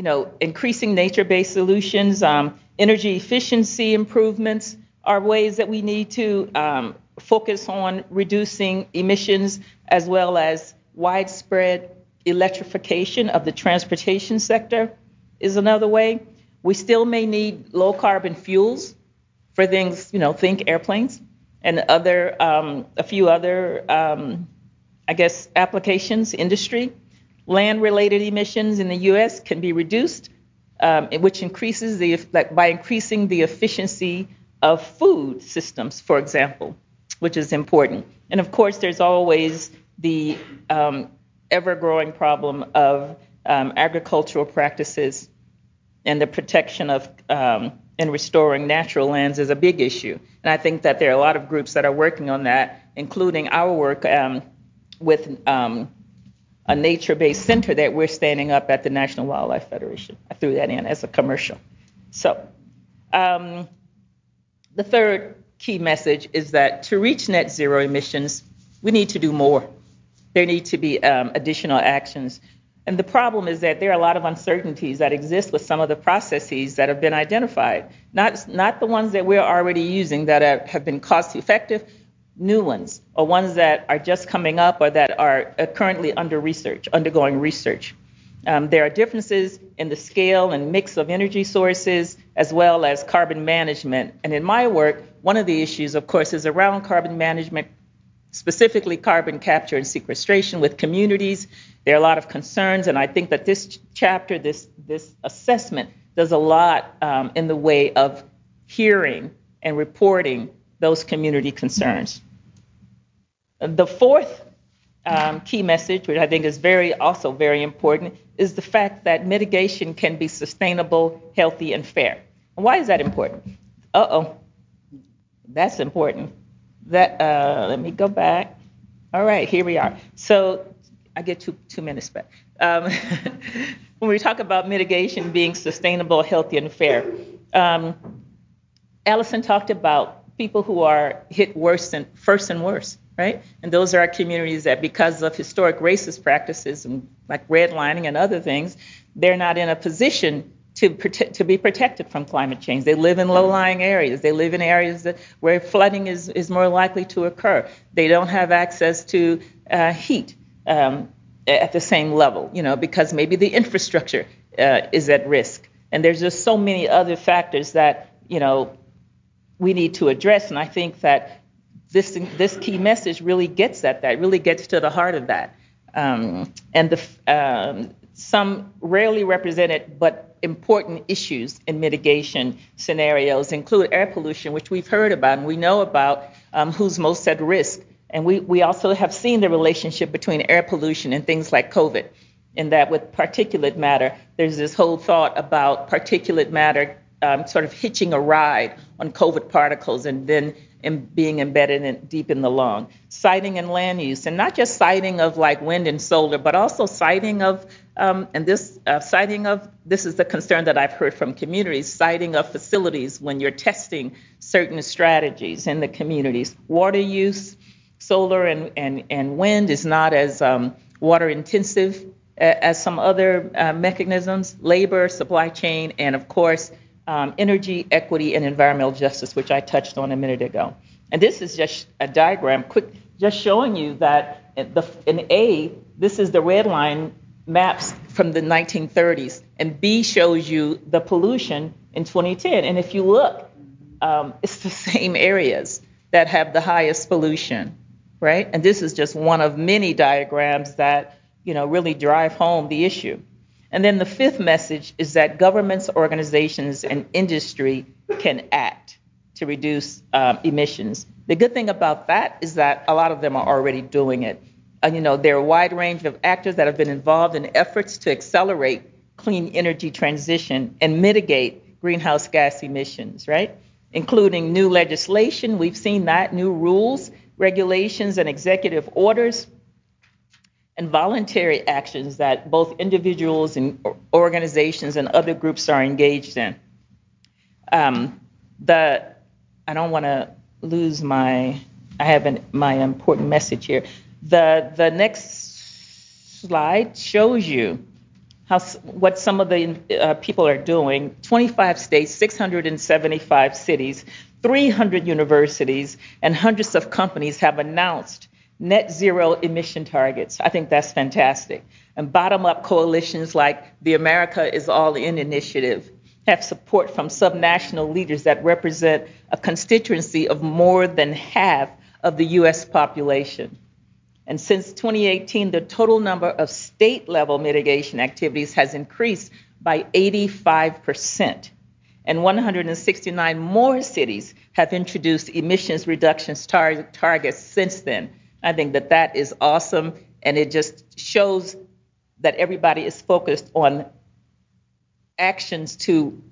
you know, increasing nature-based solutions, um, energy efficiency improvements are ways that we need to um, focus on reducing emissions as well as widespread electrification of the transportation sector is another way. We still may need low carbon fuels for things, you know, think airplanes and other, um, a few other, um, I guess, applications, industry. Land related emissions in the US can be reduced, um, which increases the, like by increasing the efficiency of food systems, for example, which is important. And of course, there's always the um, ever growing problem of um, agricultural practices and the protection of um, and restoring natural lands is a big issue. And I think that there are a lot of groups that are working on that, including our work um, with um, a nature-based center that we're standing up at the National Wildlife Federation. I threw that in as a commercial. So um, the third key message is that to reach net zero emissions, we need to do more. There need to be um, additional actions. And the problem is that there are a lot of uncertainties that exist with some of the processes that have been identified, not, not the ones that we're already using that are, have been cost effective, new ones, or ones that are just coming up or that are uh, currently under research, undergoing research. Um, there are differences in the scale and mix of energy sources as well as carbon management. And in my work, one of the issues, of course, is around carbon management, specifically carbon capture and sequestration with communities. There are a lot of concerns, and I think that this chapter, this, this assessment, does a lot um, in the way of hearing and reporting those community concerns. The fourth um, key message, which I think is very also very important, is the fact that mitigation can be sustainable, healthy, and fair. Why is that important? Uh oh, that's important. That uh, let me go back. All right, here we are. So I get two two minutes back. Um, when we talk about mitigation being sustainable, healthy, and fair, um, Allison talked about people who are hit worse and first and worse, right? And those are our communities that, because of historic racist practices and like redlining and other things, they're not in a position to, prote- to be protected from climate change. They live in low-lying areas. They live in areas that, where flooding is, is more likely to occur. They don't have access to uh, heat um, at the same level, you know, because maybe the infrastructure uh, is at risk. And there's just so many other factors that, you know, we need to address. And I think that this this key message really gets at that, really gets to the heart of that. Um, and the um, some rarely represented but important issues in mitigation scenarios include air pollution, which we've heard about and we know about um, who's most at risk. And we, we also have seen the relationship between air pollution and things like COVID, in that with particulate matter, there's this whole thought about particulate matter um, sort of hitching a ride on COVID particles and then in being embedded in, deep in the lung. Siting and land use, and not just siting of like wind and solar, but also siting of, um, and this uh, siting of, this is the concern that I've heard from communities, siting of facilities when you're testing certain strategies in the communities. Water use, solar and, and, and wind is not as um, water intensive as some other uh, mechanisms, labor, supply chain, and of course, um, energy, equity, and environmental justice, which I touched on a minute ago. And this is just a diagram, quick, just showing you that the, in A, this is the red line maps from the 1930s, and B shows you the pollution in 2010. And if you look, um, it's the same areas that have the highest pollution, right? And this is just one of many diagrams that you know really drive home the issue. And then the fifth message is that governments, organizations, and industry can act to reduce um, emissions. The good thing about that is that a lot of them are already doing it. Uh, you know, there are a wide range of actors that have been involved in efforts to accelerate clean energy transition and mitigate greenhouse gas emissions, right? Including new legislation, we've seen that, new rules, regulations, and executive orders and voluntary actions that both individuals and organizations and other groups are engaged in. Um, the I don't want to lose my I have an, my important message here. The the next slide shows you how what some of the uh, people are doing. 25 states, 675 cities, 300 universities, and hundreds of companies have announced net zero emission targets. I think that's fantastic. And bottom up coalitions like the America is All In initiative have support from subnational leaders that represent a constituency of more than half of the U.S. population. And since 2018, the total number of state level mitigation activities has increased by 85%. And 169 more cities have introduced emissions reductions tar- targets since then. I think that that is awesome, and it just shows that everybody is focused on actions to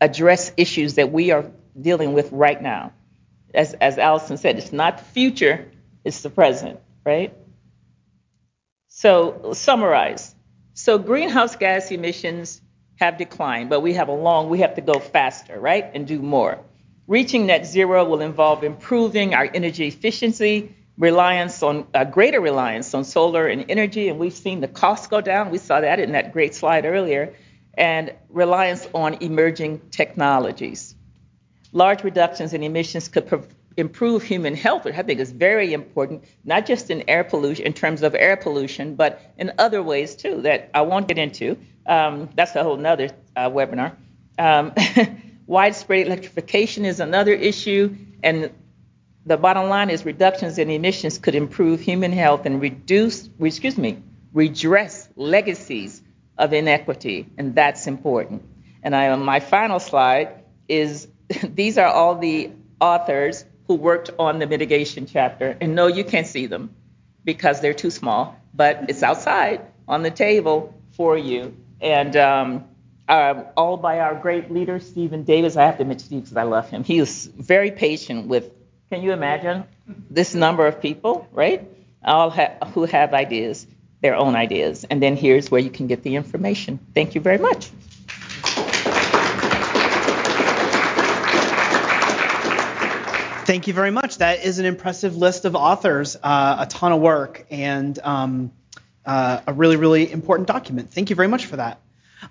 address issues that we are dealing with right now. As, as Allison said, it's not the future, it's the present, right? So, summarize. So, greenhouse gas emissions have declined, but we have a long, we have to go faster, right? And do more. Reaching net zero will involve improving our energy efficiency, reliance on uh, greater reliance on solar and energy, and we've seen the costs go down. We saw that in that great slide earlier, and reliance on emerging technologies. Large reductions in emissions could improve human health, which I think is very important, not just in air pollution, in terms of air pollution, but in other ways too that I won't get into. Um, that's a whole nother uh, webinar. Um, widespread electrification is another issue, and the bottom line is reductions in emissions could improve human health and reduce, excuse me, redress legacies of inequity, and that's important. And I, my final slide is these are all the authors who worked on the mitigation chapter. And no, you can't see them because they're too small, but it's outside on the table for you. And um, uh, all by our great leader, Steven Davis. I have to mention Steve because I love him. He is very patient with, can you imagine this number of people, right? All ha- who have ideas, their own ideas. And then here's where you can get the information. Thank you very much. Thank you very much. That is an impressive list of authors, uh, a ton of work, and um, uh, a really, really important document. Thank you very much for that.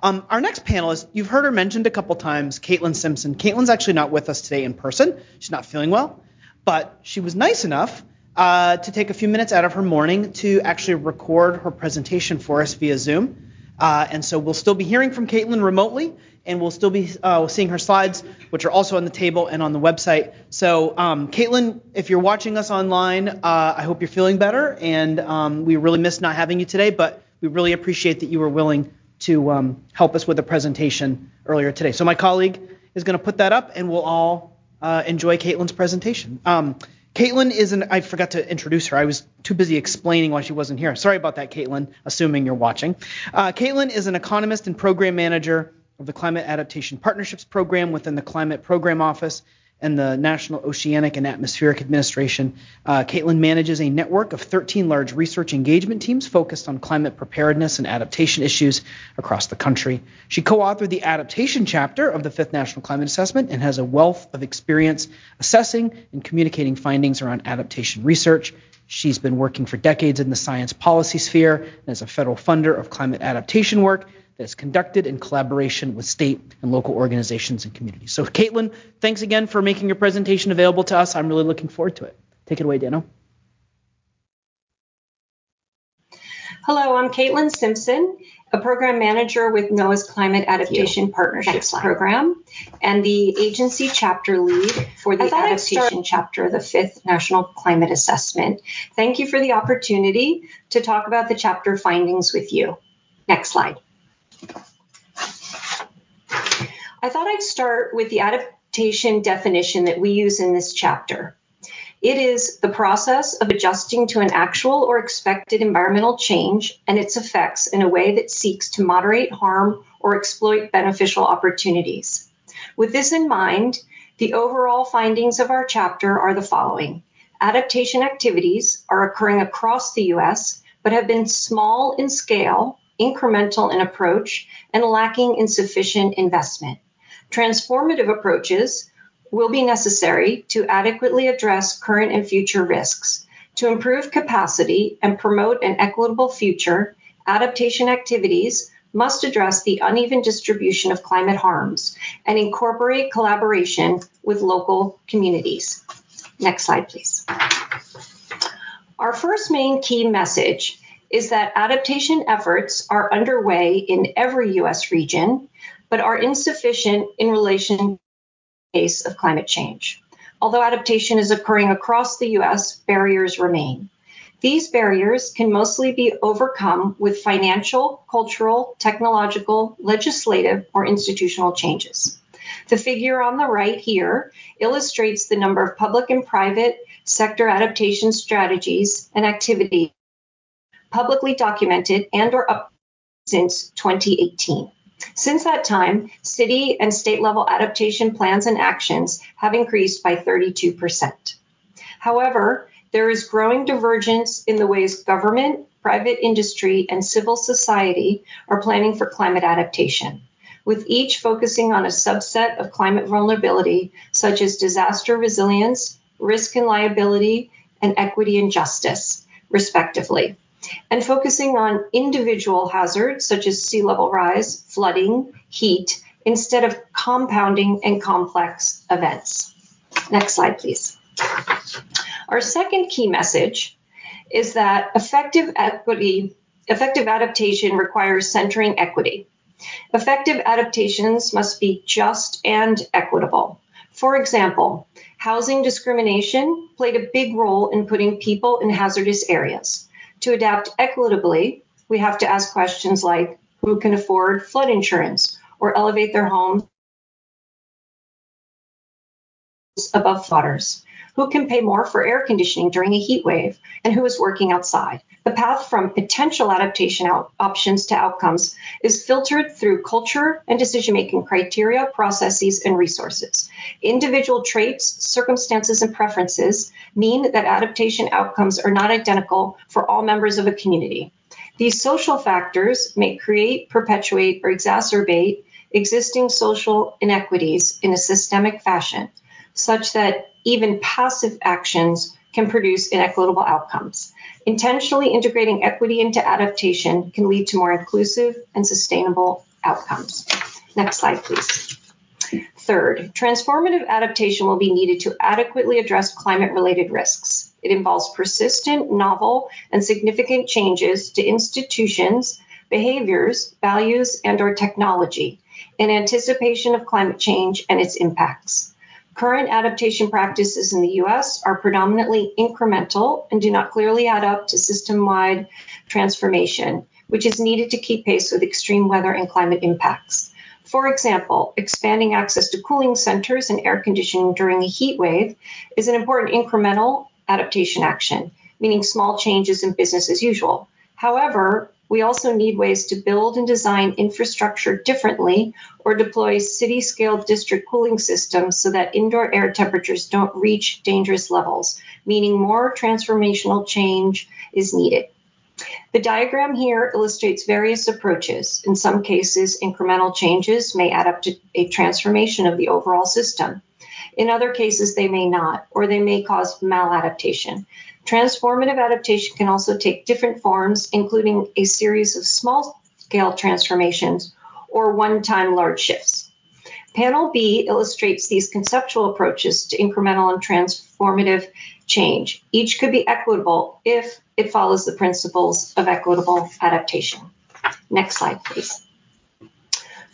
Um, our next panelist, you've heard her mentioned a couple times, Caitlin Simpson. Caitlin's actually not with us today in person. She's not feeling well, but she was nice enough uh, to take a few minutes out of her morning to actually record her presentation for us via Zoom. Uh, and so we'll still be hearing from Caitlin remotely, and we'll still be uh, seeing her slides, which are also on the table and on the website. So, um, Caitlin, if you're watching us online, uh, I hope you're feeling better. And um, we really missed not having you today, but we really appreciate that you were willing to um, help us with the presentation earlier today. So, my colleague is going to put that up, and we'll all uh, enjoy Caitlin's presentation. Um, Caitlin is an, I forgot to introduce her. I was too busy explaining why she wasn't here. Sorry about that, Caitlin, assuming you're watching. Uh, Caitlin is an economist and program manager of the Climate Adaptation Partnerships Program within the Climate Program Office and the National Oceanic and Atmospheric Administration. Uh, Caitlin manages a network of 13 large research engagement teams focused on climate preparedness and adaptation issues across the country. She co authored the adaptation chapter of the Fifth National Climate Assessment and has a wealth of experience assessing and communicating findings around adaptation research. She's been working for decades in the science policy sphere and as a federal funder of climate adaptation work that is conducted in collaboration with state and local organizations and communities. So, Caitlin, thanks again for making your presentation available to us. I'm really looking forward to it. Take it away, Dano. Hello, I'm Caitlin Simpson, a program manager with NOAA's Climate Adaptation Partnerships Program and the agency chapter lead for the adaptation chapter of the fifth National Climate Assessment. Thank you for the opportunity to talk about the chapter findings with you. Next slide. I thought I'd start with the adaptation definition that we use in this chapter. It is the process of adjusting to an actual or expected environmental change and its effects in a way that seeks to moderate harm or exploit beneficial opportunities. With this in mind, the overall findings of our chapter are the following. Adaptation activities are occurring across the US, but have been small in scale incremental in approach, and lacking in sufficient investment. Transformative approaches will be necessary to adequately address current and future risks. To improve capacity and promote an equitable future, adaptation activities must address the uneven distribution of climate harms and incorporate collaboration with local communities. Next slide, please. Our first main key message is that adaptation efforts are underway in every U.S. region, but are insufficient in relation to the pace of climate change. Although adaptation is occurring across the U.S., barriers remain. These barriers can mostly be overcome with financial, cultural, technological, legislative, or institutional changes. The figure on the right here illustrates the number of public and private sector adaptation strategies and activities publicly documented and or up since 2018. Since that time, city and state level adaptation plans and actions have increased by 32%. However, there is growing divergence in the ways government, private industry, and civil society are planning for climate adaptation, with each focusing on a subset of climate vulnerability, such as disaster resilience, risk and liability, and equity and justice, respectively, and focusing on individual hazards such as sea level rise, flooding, heat, instead of compounding and complex events. Next slide, please. Our second key message is that effective equity, effective adaptation requires centering equity. Effective adaptations must be just and equitable. For example, housing discrimination played a big role in putting people in hazardous areas. To adapt equitably, we have to ask questions like who can afford flood insurance or elevate their homes above flooders who can pay more for air conditioning during a heat wave, and who is working outside. The path from potential adaptation out- options to outcomes is filtered through culture and decision making criteria, processes, and resources. Individual traits, circumstances, and preferences mean that adaptation outcomes are not identical for all members of a community. These social factors may create, perpetuate, or exacerbate existing social inequities in a systemic fashion, such that even passive actions can produce inequitable outcomes. Intentionally integrating equity into adaptation can lead to more inclusive and sustainable outcomes. Next slide, please. Third, transformative adaptation will be needed to adequately address climate related risks. It involves persistent, novel, and significant changes to institutions, behaviors, values, and or technology in anticipation of climate change and its impacts. Current adaptation practices in the US are predominantly incremental and do not clearly add up to system wide transformation, which is needed to keep pace with extreme weather and climate impacts. For example, expanding access to cooling centers and air conditioning during a heat wave is an important incremental adaptation action, meaning small changes in business as usual. However, we also need ways to build and design infrastructure differently or deploy city scale district cooling systems so that indoor air temperatures don't reach dangerous levels, meaning more transformational change is needed. The diagram here illustrates various approaches. In some cases, incremental changes may add up to a transformation of the overall system. In other cases, they may not, or they may cause maladaptation. Transformative adaptation can also take different forms, including a series of small scale transformations or one time large shifts. Panel B illustrates these conceptual approaches to incremental and transformative change. Each could be equitable if it follows the principles of equitable adaptation. Next slide, please.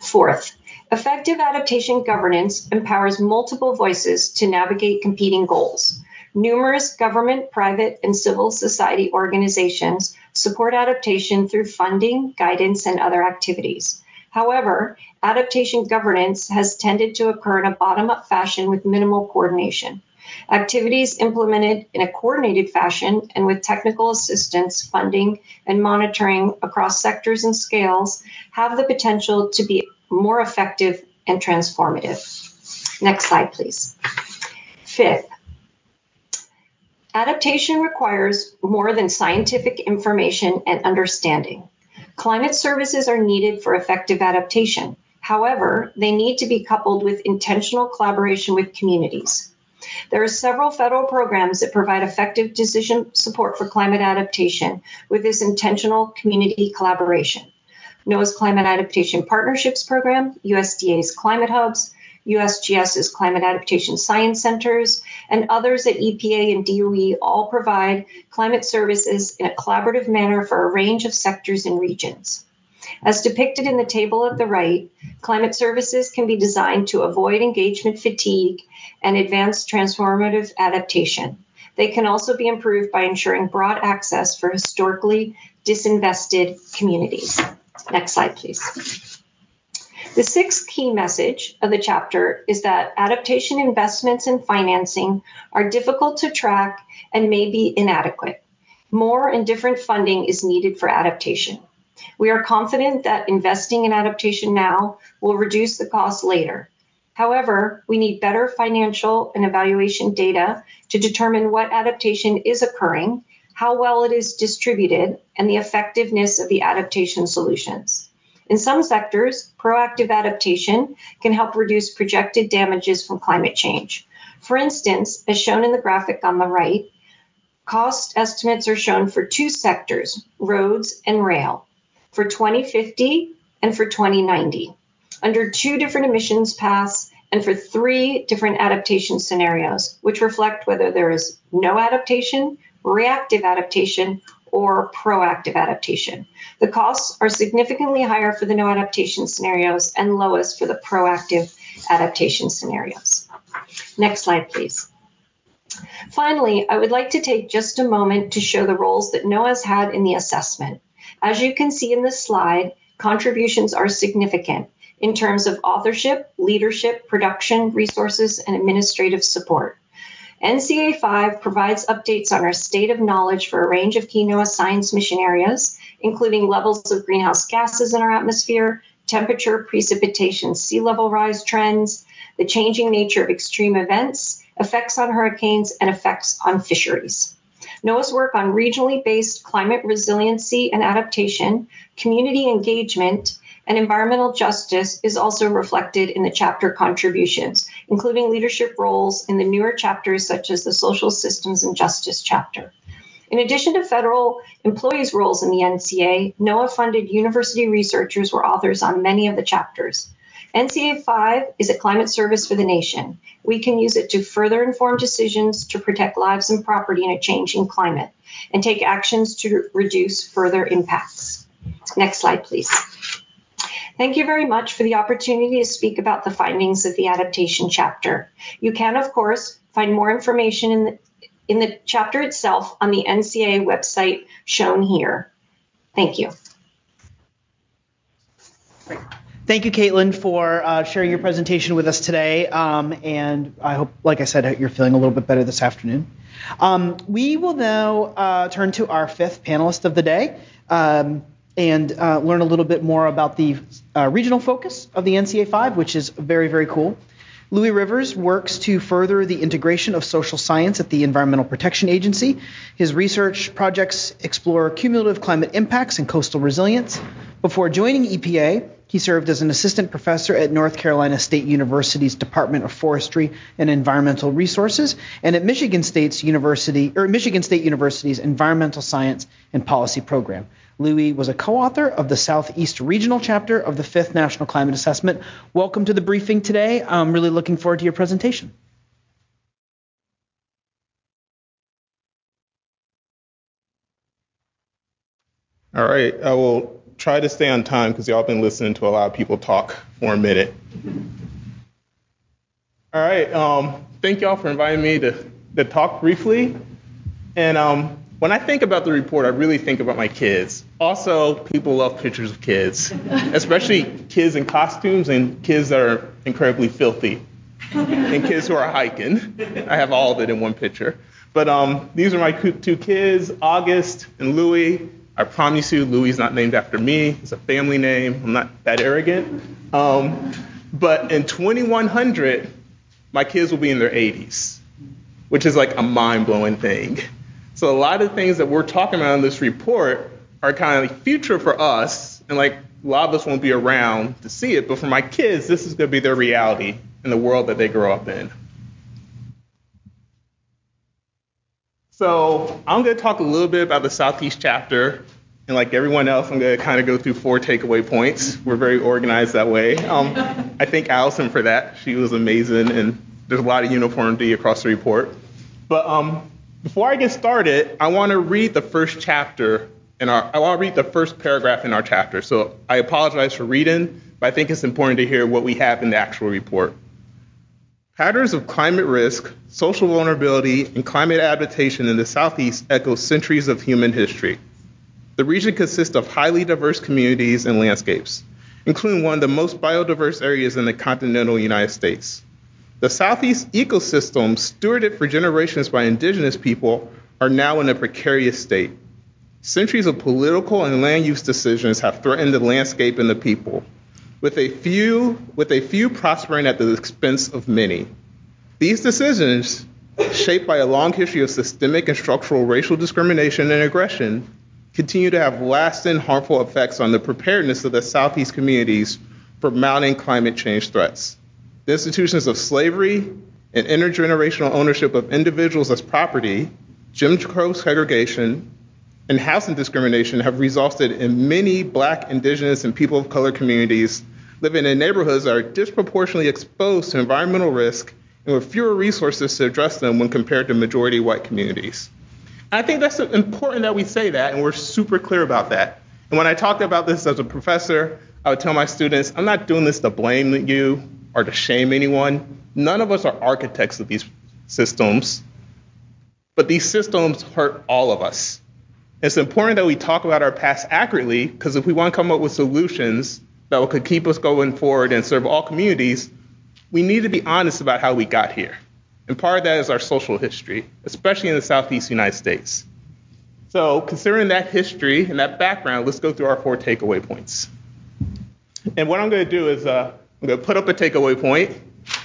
Fourth, effective adaptation governance empowers multiple voices to navigate competing goals. Numerous government, private, and civil society organizations support adaptation through funding, guidance, and other activities. However, adaptation governance has tended to occur in a bottom up fashion with minimal coordination. Activities implemented in a coordinated fashion and with technical assistance, funding, and monitoring across sectors and scales have the potential to be more effective and transformative. Next slide, please. Fifth, Adaptation requires more than scientific information and understanding. Climate services are needed for effective adaptation. However, they need to be coupled with intentional collaboration with communities. There are several federal programs that provide effective decision support for climate adaptation with this intentional community collaboration. NOAA's Climate Adaptation Partnerships Program, USDA's Climate Hubs, USGS's Climate Adaptation Science Centers, and others at EPA and DOE all provide climate services in a collaborative manner for a range of sectors and regions. As depicted in the table at the right, climate services can be designed to avoid engagement fatigue and advance transformative adaptation. They can also be improved by ensuring broad access for historically disinvested communities. Next slide, please. The sixth key message of the chapter is that adaptation investments and financing are difficult to track and may be inadequate. More and different funding is needed for adaptation. We are confident that investing in adaptation now will reduce the cost later. However, we need better financial and evaluation data to determine what adaptation is occurring, how well it is distributed, and the effectiveness of the adaptation solutions. In some sectors, proactive adaptation can help reduce projected damages from climate change. For instance, as shown in the graphic on the right, cost estimates are shown for two sectors, roads and rail, for 2050 and for 2090, under two different emissions paths and for three different adaptation scenarios, which reflect whether there is no adaptation, reactive adaptation, or proactive adaptation. The costs are significantly higher for the no adaptation scenarios and lowest for the proactive adaptation scenarios. Next slide, please. Finally, I would like to take just a moment to show the roles that NOAA's had in the assessment. As you can see in this slide, contributions are significant in terms of authorship, leadership, production, resources, and administrative support. NCA 5 provides updates on our state of knowledge for a range of key NOAA science mission areas, including levels of greenhouse gases in our atmosphere, temperature, precipitation, sea level rise trends, the changing nature of extreme events, effects on hurricanes, and effects on fisheries. NOAA's work on regionally based climate resiliency and adaptation, community engagement, and environmental justice is also reflected in the chapter contributions, including leadership roles in the newer chapters such as the social systems and justice chapter. In addition to federal employees' roles in the NCA, NOAA funded university researchers were authors on many of the chapters. NCA 5 is a climate service for the nation. We can use it to further inform decisions to protect lives and property in a changing climate and take actions to reduce further impacts. Next slide, please. Thank you very much for the opportunity to speak about the findings of the adaptation chapter. You can, of course, find more information in the, in the chapter itself on the NCA website shown here. Thank you. Thank you, Caitlin, for uh, sharing your presentation with us today. Um, and I hope, like I said, you're feeling a little bit better this afternoon. Um, we will now uh, turn to our fifth panelist of the day. Um, and uh, learn a little bit more about the uh, regional focus of the NCA 5, which is very, very cool. Louie Rivers works to further the integration of social science at the Environmental Protection Agency. His research projects explore cumulative climate impacts and coastal resilience. Before joining EPA, he served as an assistant professor at North Carolina State University's Department of Forestry and Environmental Resources and at Michigan State's University or Michigan State University's Environmental Science and Policy Program. Louie was a co-author of the Southeast Regional Chapter of the Fifth National Climate Assessment. Welcome to the briefing today. I'm really looking forward to your presentation. All right, I will try to stay on time because y'all been listening to a lot of people talk for a minute. All right, um, thank y'all for inviting me to, to talk briefly. And um, when I think about the report, I really think about my kids. Also, people love pictures of kids, especially kids in costumes and kids that are incredibly filthy, and kids who are hiking. I have all of it in one picture. But um, these are my two kids, August and Louis. I promise you, Louis is not named after me. It's a family name. I'm not that arrogant. Um, but in 2100, my kids will be in their 80s, which is like a mind blowing thing. So a lot of things that we're talking about in this report are kind of like future for us And like a lot of us won't be around to see it, but for my kids, this is going to be their reality in the world that they grow up in. So I'm going to talk a little bit about the Southeast chapter. And like everyone else, I'm going to kind of go through four takeaway points. We're very organized that way. Um, I thank Allison for that. She was amazing, and there's a lot of uniformity across the report. But um, before I get started, I want to read the first chapter in our. I want to read the first paragraph in our chapter. So I apologize for reading, but I think it's important to hear what we have in the actual report. Patterns of climate risk, social vulnerability, and climate adaptation in the Southeast echo centuries of human history. The region consists of highly diverse communities and landscapes, including one of the most biodiverse areas in the continental United States. The Southeast ecosystems, stewarded for generations by indigenous people, are now in a precarious state. Centuries of political and land use decisions have threatened the landscape and the people, with a few, with a few prospering at the expense of many. These decisions, shaped by a long history of systemic and structural racial discrimination and aggression, continue to have lasting harmful effects on the preparedness of the Southeast communities for mounting climate change threats. The institutions of slavery and intergenerational ownership of individuals as property, Jim Crow segregation, and housing discrimination have resulted in many black, indigenous, and people of color communities living in neighborhoods that are disproportionately exposed to environmental risk and with fewer resources to address them when compared to majority white communities. I think that's important that we say that, and we're super clear about that. And when I talked about this as a professor, I would tell my students, I'm not doing this to blame you or to shame anyone. None of us are architects of these systems, but these systems hurt all of us. It's important that we talk about our past accurately because if we want to come up with solutions that could keep us going forward and serve all communities, we need to be honest about how we got here. And part of that is our social history, especially in the Southeast United States. So, considering that history and that background, let's go through our four takeaway points. And what I'm going to do is uh, I'm going to put up a takeaway point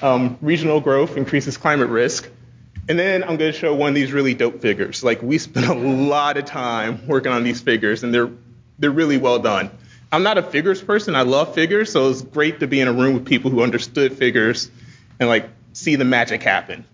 um, regional growth increases climate risk. And then I'm going to show one of these really dope figures. Like, we spent a lot of time working on these figures, and they're, they're really well done. I'm not a figures person. I love figures, so it's great to be in a room with people who understood figures and like see the magic happen.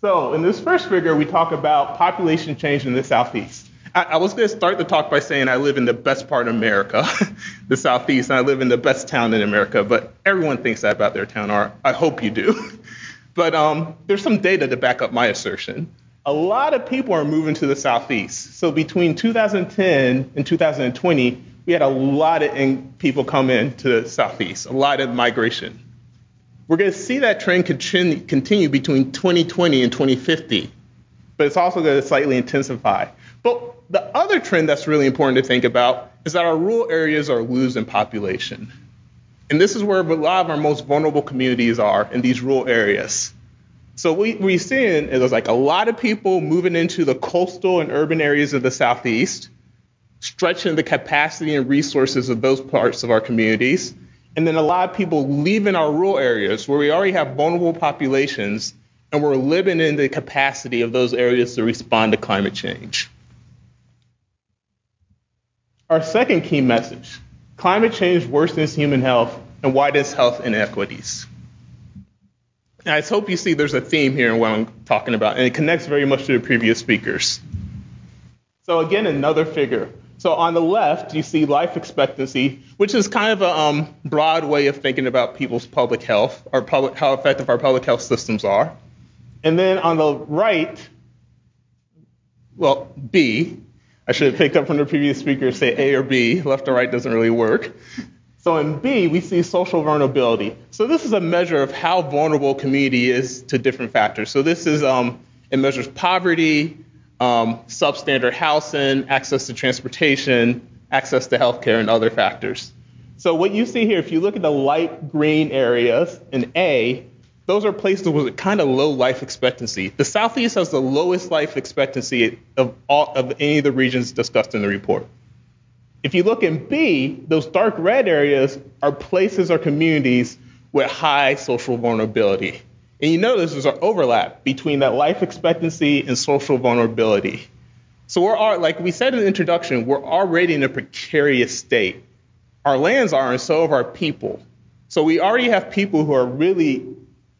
So in this first figure, we talk about population change in the Southeast. I, I was going to start the talk by saying I live in the best part of America, the Southeast, and I live in the best town in America, but everyone thinks that about their town, or I hope you do. but um, there's some data to back up my assertion. A lot of people are moving to the Southeast. So between 2010 and 2020, we had a lot of people come in to the Southeast, a lot of migration. We're going to see that trend continue between 2020 and 2050, but it's also going to slightly intensify. But the other trend that's really important to think about is that our rural areas are losing population. And this is where a lot of our most vulnerable communities are in these rural areas. So what we're seeing is like a lot of people moving into the coastal and urban areas of the Southeast, stretching the capacity and resources of those parts of our communities, and then a lot of people leaving our rural areas where we already have vulnerable populations and we're living in the capacity of those areas to respond to climate change. Our second key message climate change worsens human health and widens health inequities. I hope you see there's a theme here in what I'm talking about, and it connects very much to the previous speakers. So, again, another figure so on the left, you see life expectancy, which is kind of a um, broad way of thinking about people's public health or public, how effective our public health systems are. And then on the right, well, B, I should have picked up from the previous speaker, say A or B. Left or right doesn't really work. So in B, we see social vulnerability. So this is a measure of how vulnerable a community is to different factors. So this is, um, it measures poverty, um, substandard housing, access to transportation, access to healthcare, and other factors. So what you see here, if you look at the light green areas in A, those are places with a kind of low life expectancy. The Southeast has the lowest life expectancy of, all, of any of the regions discussed in the report. If you look in B, those dark red areas are places or communities with high social vulnerability. And you notice there's an overlap between that life expectancy and social vulnerability. So we're all, like we said in the introduction, we're already in a precarious state. our lands are, and so of our people. So we already have people who are really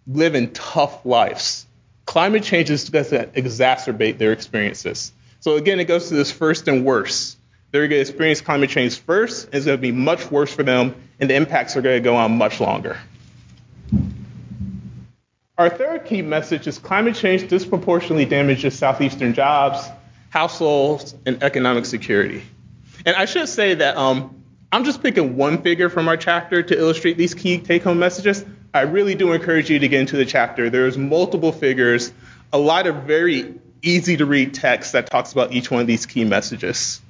living tough lives. Climate change is going to exacerbate their experiences. So again, it goes to this first and worst. They're going to experience climate change first, and it's going to be much worse for them, and the impacts are going to go on much longer. Our third key message is climate change disproportionately damages southeastern jobs, households, and economic security. And I should say that um, I'm just picking one figure from our chapter to illustrate these key take home messages. I really do encourage you to get into the chapter. There's multiple figures, a lot of very easy to read text that talks about each one of these key messages.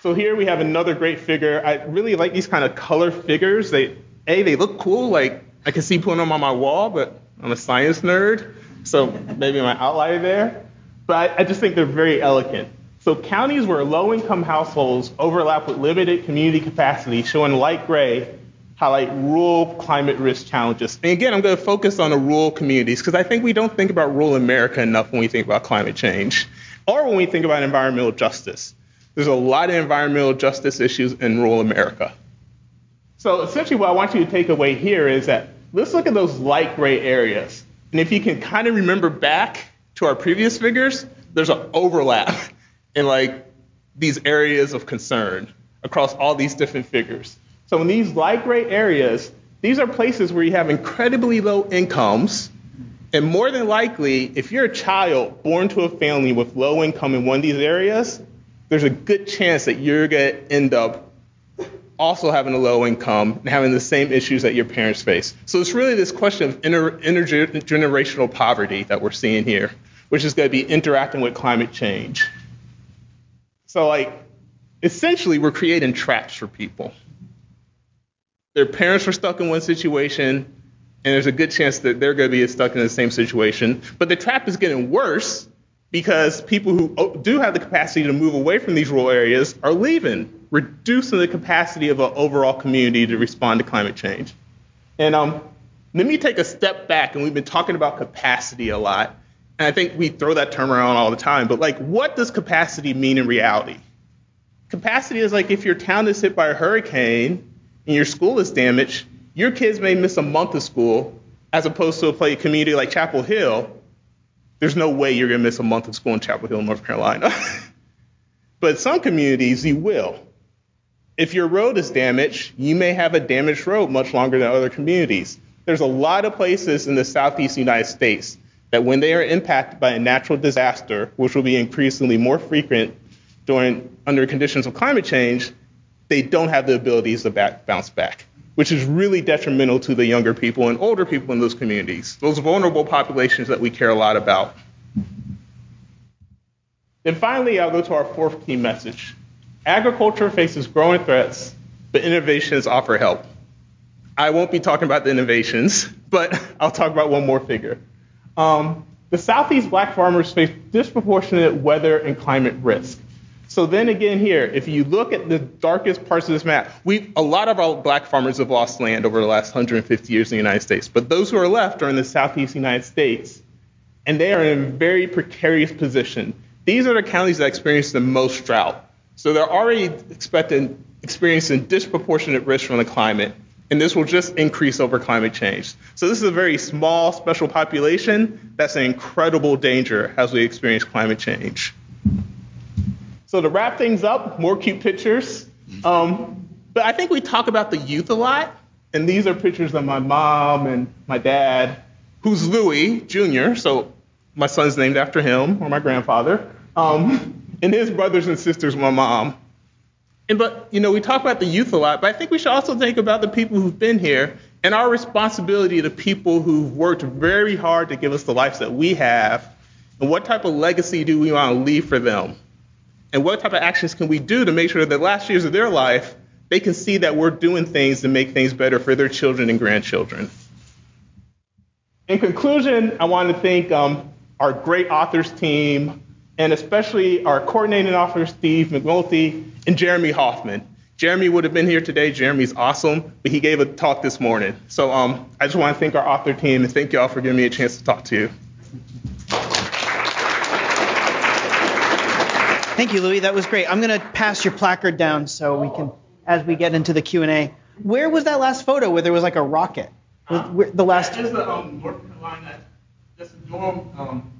So here we have another great figure. I really like these kind of color figures. They a they look cool, like I can see putting them on my wall, but I'm a science nerd, so maybe my outlier there. But I, I just think they're very elegant. So counties where low-income households overlap with limited community capacity, showing light gray, highlight rural climate risk challenges. And again, I'm going to focus on the rural communities because I think we don't think about rural America enough when we think about climate change or when we think about environmental justice. There's a lot of environmental justice issues in rural America. So essentially what I want you to take away here is that let's look at those light gray areas. And if you can kind of remember back to our previous figures, there's an overlap in like these areas of concern across all these different figures. So in these light gray areas, these are places where you have incredibly low incomes. And more than likely, if you're a child born to a family with low income in one of these areas, there's a good chance that you're going to end up also having a low income and having the same issues that your parents face. So it's really this question of inter- intergenerational poverty that we're seeing here, which is going to be interacting with climate change. So, like, essentially, we're creating traps for people. Their parents were stuck in one situation, and there's a good chance that they're going to be stuck in the same situation. But the trap is getting worse because people who do have the capacity to move away from these rural areas are leaving, reducing the capacity of an overall community to respond to climate change. And um, let me take a step back, and we've been talking about capacity a lot. And I think we throw that term around all the time, but like, what does capacity mean in reality? Capacity is like if your town is hit by a hurricane and your school is damaged, your kids may miss a month of school as opposed to a play community like Chapel Hill. There's no way you're going to miss a month of school in Chapel Hill, North Carolina. but some communities, you will. If your road is damaged, you may have a damaged road much longer than other communities. There's a lot of places in the southeast United States that when they are impacted by a natural disaster, which will be increasingly more frequent during under conditions of climate change, they don't have the abilities to back, bounce back, which is really detrimental to the younger people and older people in those communities, those vulnerable populations that we care a lot about. Then finally, I'll go to our fourth key message. Agriculture faces growing threats, but innovations offer help. I won't be talking about the innovations, but I'll talk about one more figure. Um, the Southeast black farmers face disproportionate weather and climate risk. So then again here, if you look at the darkest parts of this map, we a lot of our black farmers have lost land over the last 150 years in the United States. But those who are left are in the southeast United States, and they are in a very precarious position. These are the counties that experience the most drought. So they're already expecting, experiencing disproportionate risk from the climate and this will just increase over climate change. So this is a very small special population that's an incredible danger as we experience climate change. So to wrap things up, more cute pictures. Um, but I think we talk about the youth a lot, and these are pictures of my mom and my dad, who's Louie Jr., so my son's named after him, or my grandfather, um, and his brothers and sisters, my mom. And but you know, we talk about the youth a lot, but I think we should also think about the people who've been here and our responsibility to people who've worked very hard to give us the lives that we have. And what type of legacy do we want to leave for them? And what type of actions can we do to make sure that the last years of their life they can see that we're doing things to make things better for their children and grandchildren? In conclusion, I want to thank um, our great authors team, and especially our coordinating officer, Steve McNulty, and Jeremy Hoffman. Jeremy would have been here today. Jeremy's awesome, but he gave a talk this morning. So um, I just want to thank our author team and thank you all for giving me a chance to talk to you. Thank you, Louie. That was great. I'm going to pass your placard down so we can, as we get into the Q&A. Where was that last photo where there was like a rocket? Uh, the last. That is the um, North Carolina. That's the Durham um,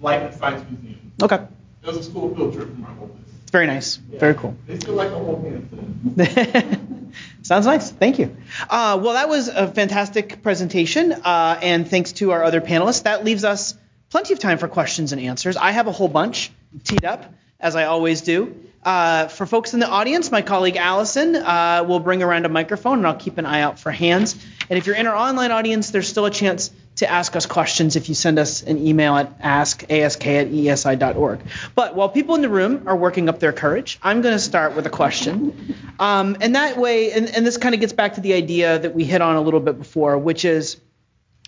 Life and Science Museum. Okay. That was a school field trip for my office. It's very nice. Yeah. Very cool. They still like the whole thing. Sounds nice. Thank you. Uh, well, that was a fantastic presentation, uh, and thanks to our other panelists. That leaves us plenty of time for questions and answers. I have a whole bunch teed up, as I always do. Uh, for folks in the audience, my colleague Allison uh, will bring around a microphone, and I'll keep an eye out for hands. And if you're in our online audience, there's still a chance to ask us questions if you send us an email at askask at eesi.org. But while people in the room are working up their courage, I'm going to start with a question. Um, and that way, and, and this kind of gets back to the idea that we hit on a little bit before, which is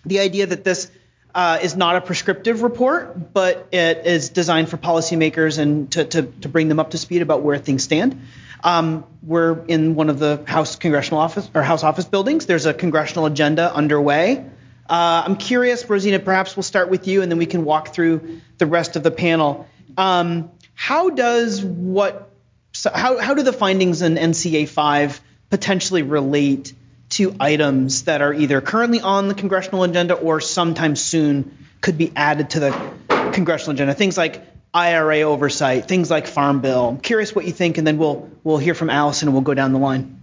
the idea that this uh, is not a prescriptive report, but it is designed for policymakers and to, to, to bring them up to speed about where things stand. Um, we're in one of the House Congressional Office or House Office buildings. There's a congressional agenda underway. Uh, I'm curious, Rosina, perhaps we'll start with you and then we can walk through the rest of the panel. Um, how does what, so how, how do the findings in NCA 5 potentially relate to items that are either currently on the congressional agenda or sometime soon could be added to the congressional agenda? Things like IRA oversight, things like Farm Bill. I'm curious what you think, and then we'll we'll hear from Allison and we'll go down the line.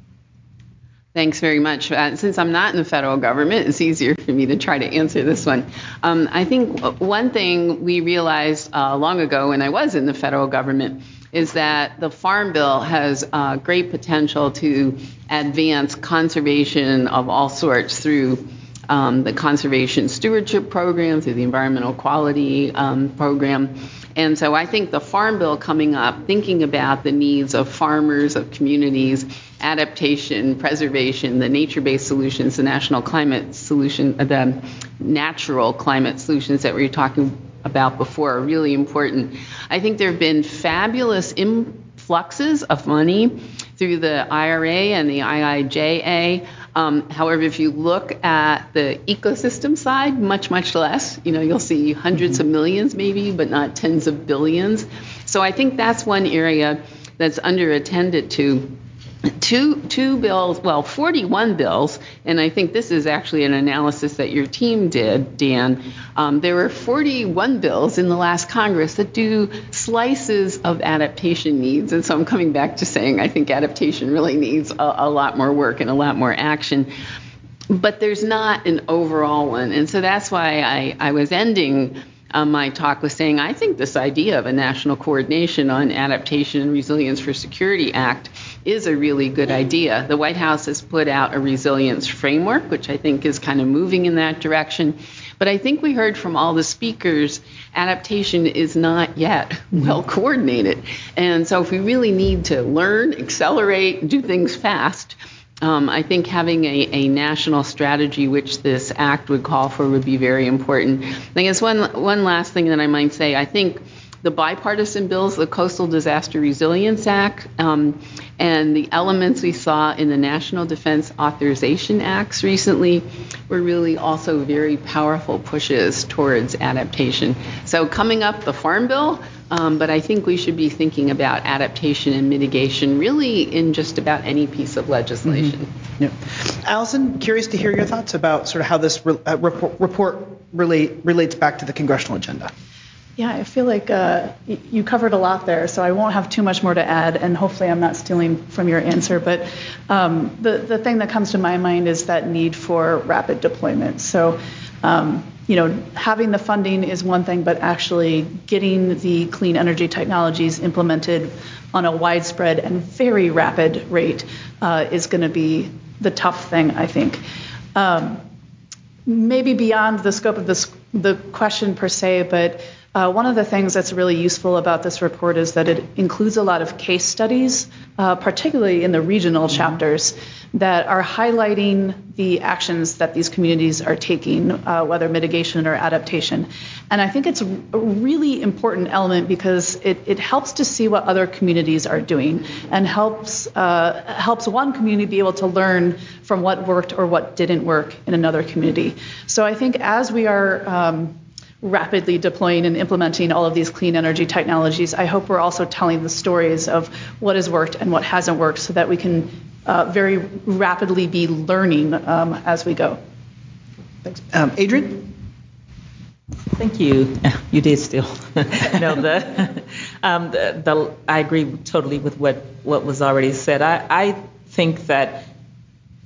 Thanks very much. Uh, since I'm not in the federal government, it's easier for me to try to answer this one. Um, I think one thing we realized uh, long ago when I was in the federal government is that the Farm Bill has uh, great potential to advance conservation of all sorts through um, the conservation stewardship program, through the environmental quality um, program. And so I think the Farm Bill coming up, thinking about the needs of farmers, of communities, adaptation, preservation, the nature-based solutions, the national climate solution, the natural climate solutions that we were talking about before are really important. I think there have been fabulous influxes of money through the IRA and the IIJA. Um, however, if you look at the ecosystem side, much, much less. You know, you'll see hundreds of millions maybe, but not tens of billions. So I think that's one area that's underattended to two two bills, well, 41 bills, and I think this is actually an analysis that your team did, Dan. Um, there were 41 bills in the last Congress that do slices of adaptation needs, and so I'm coming back to saying I think adaptation really needs a, a lot more work and a lot more action. But there's not an overall one, and so that's why I, I was ending um, my talk was saying I think this idea of a national coordination on adaptation and resilience for security act is a really good idea. The White House has put out a resilience framework, which I think is kind of moving in that direction. But I think we heard from all the speakers, adaptation is not yet well coordinated. And so if we really need to learn, accelerate, do things fast, um, I think having a, a, national strategy, which this act would call for, would be very important. I guess one one last thing that I might say, I think the bipartisan bills, the Coastal Disaster Resilience Act, um, and the elements we saw in the National Defense Authorization Acts recently were really also very powerful pushes towards adaptation. So coming up, the Farm Bill. Um, but I think we should be thinking about adaptation and mitigation really in just about any piece of legislation. Mm-hmm. Yeah. Allison, curious to hear your thoughts about sort of how this re- uh, report, report relate, relates back to the congressional agenda. Yeah, I feel like uh, you covered a lot there, so I won't have too much more to add, and hopefully I'm not stealing from your answer. But um, the, the thing that comes to my mind is that need for rapid deployment. So um, you know, having the funding is one thing, but actually getting the clean energy technologies implemented on a widespread and very rapid rate uh, is going to be the tough thing, I think. Um, maybe beyond the scope of this, the question per se, but uh, one of the things that's really useful about this report is that it includes a lot of case studies, uh, particularly in the regional chapters, that are highlighting the actions that these communities are taking, uh, whether mitigation or adaptation. And I think it's a really important element because it, it helps to see what other communities are doing and helps uh, helps one community be able to learn from what worked or what didn't work in another community. So I think as we are um, rapidly deploying and implementing all of these clean energy technologies, I hope we're also telling the stories of what has worked and what hasn't worked so that we can uh, very rapidly be learning um, as we go. Thanks. Um, Adrienne? Thank you. You did still. no, the, um, the, the, I agree totally with what, what was already said. I, I think that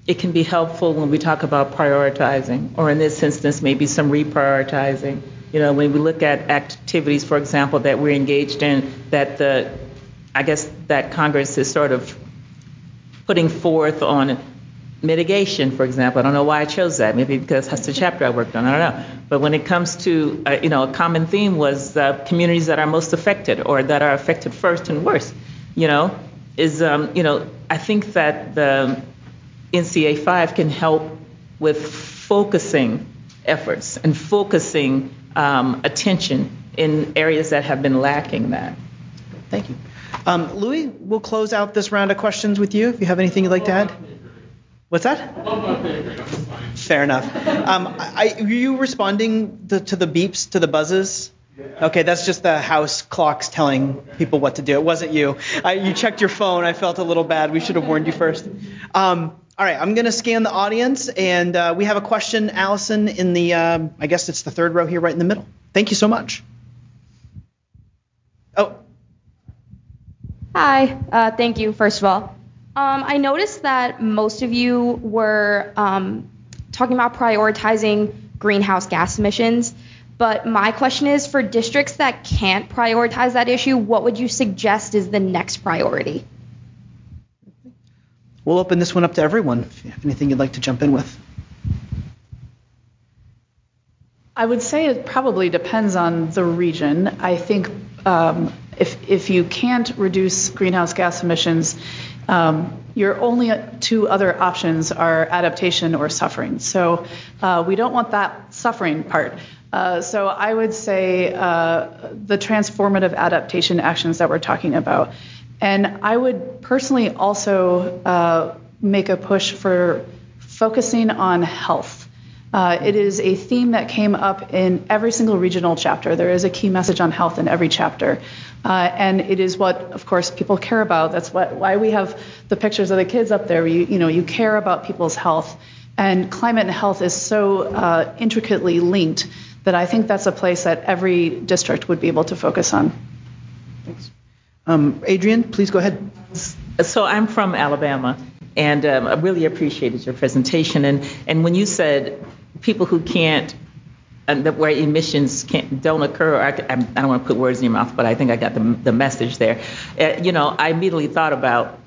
it can be helpful when we talk about prioritizing, or in this instance, maybe some reprioritizing. You know, when we look at activities, for example, that we're engaged in, that the, I guess that Congress is sort of putting forth on mitigation, for example. I don't know why I chose that. Maybe because that's the chapter I worked on. I don't know. But when it comes to, uh, you know, a common theme was uh, communities that are most affected or that are affected first and worst. You know, is um, you know, I think that the NCA 5 can help with focusing efforts and focusing um, attention in areas that have been lacking that. Thank you. Um, Louie, we'll close out this round of questions with you if you have anything you'd like to add. What's that? Fair enough. Um, I, are you responding to, to the beeps, to the buzzes? Okay, that's just the house clocks telling people what to do. It wasn't you. I, you checked your phone. I felt a little bad. We should have warned you first. Um, all right, I'm going to scan the audience, and uh, we have a question, Allison, in the, um, I guess it's the third row here, right in the middle. Thank you so much. Oh. Hi, uh, thank you, first of all. Um, I noticed that most of you were um, talking about prioritizing greenhouse gas emissions. But my question is for districts that can't prioritize that issue, what would you suggest is the next priority? We'll open this one up to everyone if you have anything you'd like to jump in with. I would say it probably depends on the region. I think um, if, if you can't reduce greenhouse gas emissions, um, your only two other options are adaptation or suffering. So uh, we don't want that suffering part. Uh, so I would say uh, the transformative adaptation actions that we're talking about. And I would personally also uh, make a push for focusing on health. Uh, it is a theme that came up in every single regional chapter. There is a key message on health in every chapter. Uh, and it is what, of course, people care about. That's what, why we have the pictures of the kids up there. You, you know, you care about people's health. And climate and health is so uh, intricately linked that I think that's a place that every district would be able to focus on. Thanks. Um, Adrienne, please go ahead. So I'm from Alabama, and um, I really appreciated your presentation. And, and when you said people who can't and where emissions can't, don't occur. I, I, don't want to put words in your mouth, but I think I got the, the message there. Uh, you know, I immediately thought about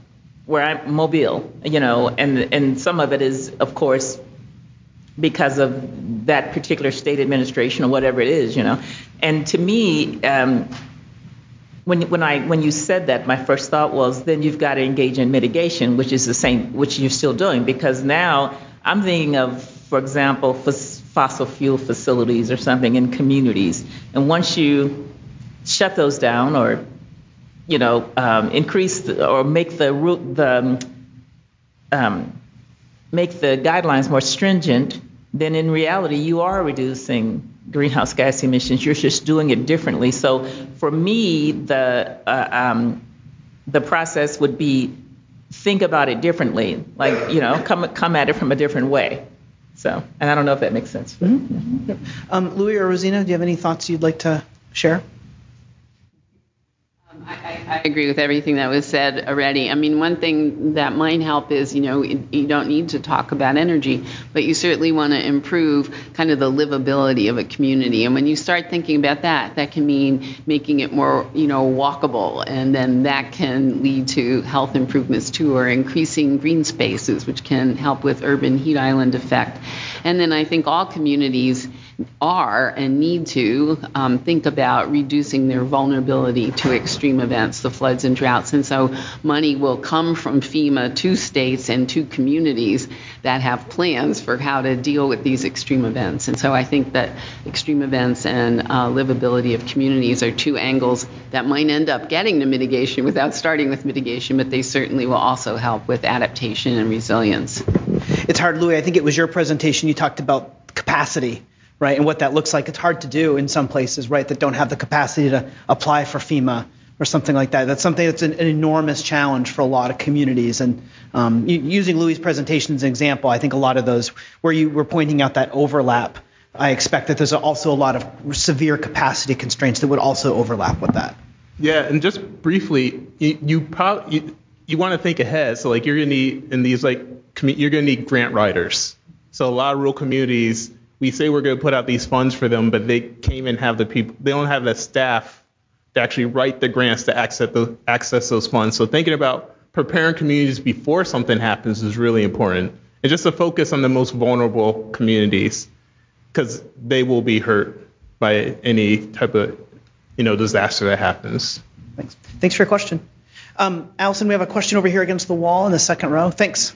where I'm Mobile, you know, and and some of it is, of course, because of that particular state administration or whatever it is, you know. And to me, um, when when I when you said that, my first thought was then you've got to engage in mitigation, which is the same, which you're still doing, because now I'm thinking of, for example, fossil fuel facilities or something in communities. And once you shut those down or you know um, increase the, or make the the um, make the guidelines more stringent, then in reality you are reducing greenhouse gas emissions. You're just doing it differently. So for me, the uh, um, the process would be think about it differently. Like you know, come come at it from a different way. So, and I don't know if that makes sense. Mm-hmm. Um, Louie or Rosina, do you have any thoughts you'd like to share? I, agree with everything that was said already. I mean, one thing that might help is, you know, you don't need to talk about energy, but you certainly want to improve kind of the livability of a community. And when you start thinking about that, that can mean making it more, you know, walkable, and then that can lead to health improvements too, or increasing green spaces, which can help with urban heat island effect. And then I think all communities are and need to um, think about reducing their vulnerability to extreme events, the floods and droughts. And so money will come from FEMA to states and to communities that have plans for how to deal with these extreme events. And so I think that extreme events and uh, livability of communities are two angles that might end up getting to mitigation without starting with mitigation, but they certainly will also help with adaptation and resilience. It's hard, Louie. I think it was your presentation you talked about capacity right? And what that looks like. It's hard to do in some places, right, that don't have the capacity to apply for FEMA or something like that. That's something that's an, an enormous challenge for a lot of communities. And um, using Louie's presentation as an example, I think a lot of those where you were pointing out that overlap, I expect that there's also a lot of severe capacity constraints that would also overlap with that. Yeah, and just briefly, you, you probably you, you want to think ahead. So like you're gonna need in these like you're gonna need grant writers. So a lot of rural communities, we say we're gonna put out these funds for them, but they can't even have the people. They don't have the staff to actually write the grants to access those, access those funds. So thinking about preparing communities before something happens is really important. And just to focus on the most vulnerable communities because they will be hurt by any type of you know disaster that happens. Thanks. Thanks for your question. Um, Allison, we have a question over here against the wall in the second row. Thanks.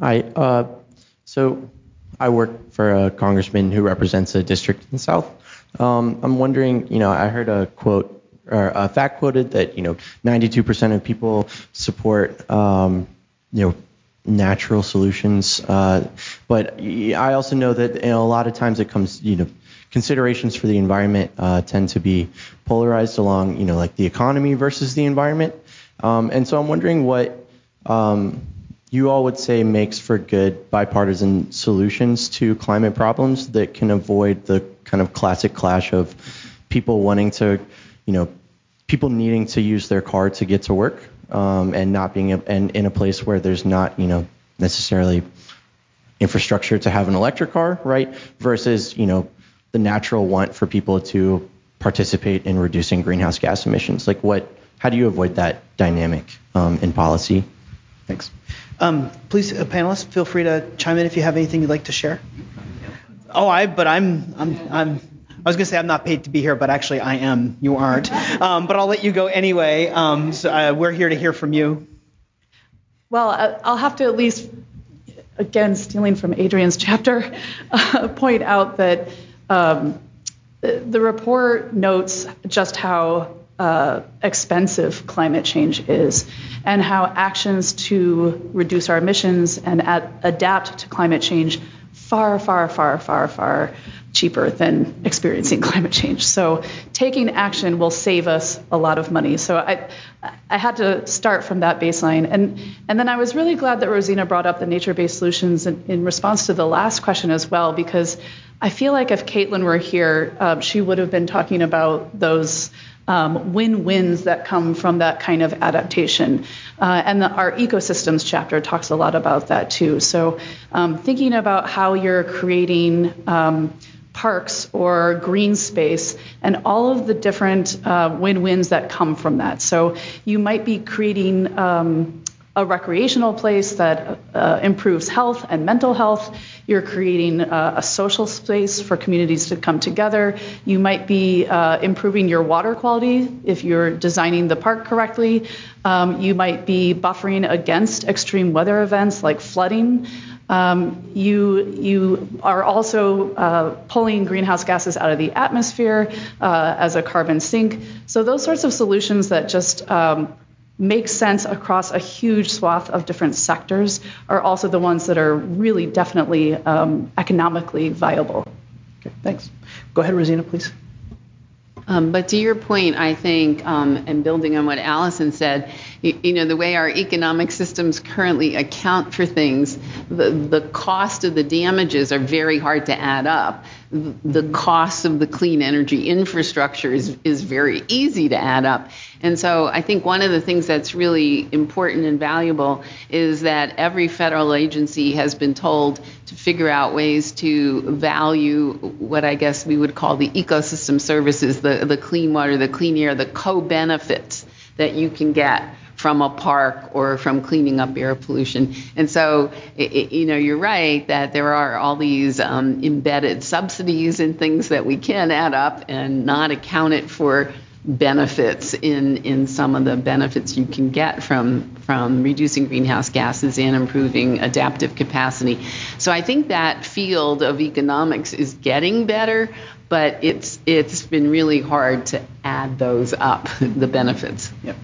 Hi. Uh, so I work for a congressman who represents a district in the South. Um, I'm wondering, you know, I heard a quote or a fact quoted that you know 92% of people support um, you know natural solutions, uh, but I also know that you know, a lot of times it comes you know considerations for the environment uh, tend to be polarized along you know like the economy versus the environment, um, and so I'm wondering what um, you all would say makes for good bipartisan solutions to climate problems that can avoid the kind of classic clash of people wanting to, you know, people needing to use their car to get to work um, and not being a, and in a place where there's not, you know, necessarily infrastructure to have an electric car, right? Versus, you know, the natural want for people to participate in reducing greenhouse gas emissions. Like, what? How do you avoid that dynamic um, in policy? Thanks. Um, please, uh, panelists, feel free to chime in if you have anything you'd like to share. Oh, I, but I'm, I'm, I'm. I was gonna say I'm not paid to be here, but actually I am. You aren't. Um, but I'll let you go anyway. Um, so, uh, we're here to hear from you. Well, I'll have to at least, again, stealing from Adrienne's chapter, uh, point out that um, the report notes just how uh, expensive climate change is and how actions to reduce our emissions and ad- adapt to climate change far, far, far, far, far cheaper than experiencing climate change. So taking action will save us a lot of money. So I, I had to start from that baseline. And, and then I was really glad that Rosina brought up the nature-based solutions in, in response to the last question as well, because I feel like if Caitlin were here, um, she would have been talking about those um, win-wins that come from that kind of adaptation. Uh, and the, our ecosystems chapter talks a lot about that too. So um, thinking about how you're creating um, parks or green space and all of the different uh, win-wins that come from that. So you might be creating um, a recreational place that uh, improves health and mental health. You're creating uh, a social space for communities to come together. You might be uh, improving your water quality if you're designing the park correctly. Um, you might be buffering against extreme weather events like flooding. Um, you you are also uh, pulling greenhouse gases out of the atmosphere uh, as a carbon sink. So those sorts of solutions that just um, make sense across a huge swath of different sectors are also the ones that are really definitely um, economically viable. Okay, thanks. Go ahead, Rosina, please. Um, but to your point, I think, um, and building on what Allison said, you, you, know, the way our economic systems currently account for things, the, the cost of the damages are very hard to add up. The, cost of the clean energy infrastructure is, is very easy to add up. And so I think one of the things that's really important and valuable is that every federal agency has been told to figure out ways to value what I guess we would call the ecosystem services, the, the clean water, the clean air, the co benefits that you can get from a park or from cleaning up air pollution. And so, it, you know, you're right that there are all these um, embedded subsidies and things that we can add up and not accounted for benefits in in some of the benefits you can get from from reducing greenhouse gases and improving adaptive capacity. So I think that field of economics is getting better, but it's it's been really hard to add those up, the benefits. Yep.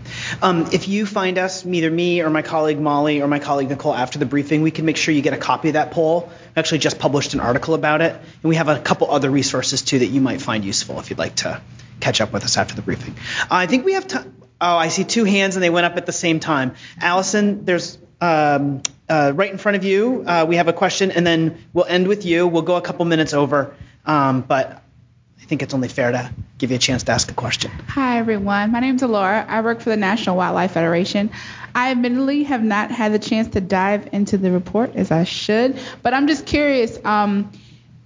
Um, if you find us, either me or my colleague Molly or my colleague Nicole after the briefing, we can make sure you get a copy of that poll. We actually just published an article about it, and we have a couple other resources too that you might find useful if you'd like to catch up with us after the briefing. Uh, I think we have time. Oh, I see two hands and they went up at the same time. Allison, there's um, uh, right in front of you. Uh, we have a question, and then we'll end with you. We'll go a couple minutes over, um, but I think it's only fair to give you a chance to ask a question. Hi, everyone. My name is Alora. I work for the National Wildlife Federation. I admittedly have not had the chance to dive into the report as I should, but I'm just curious. Um,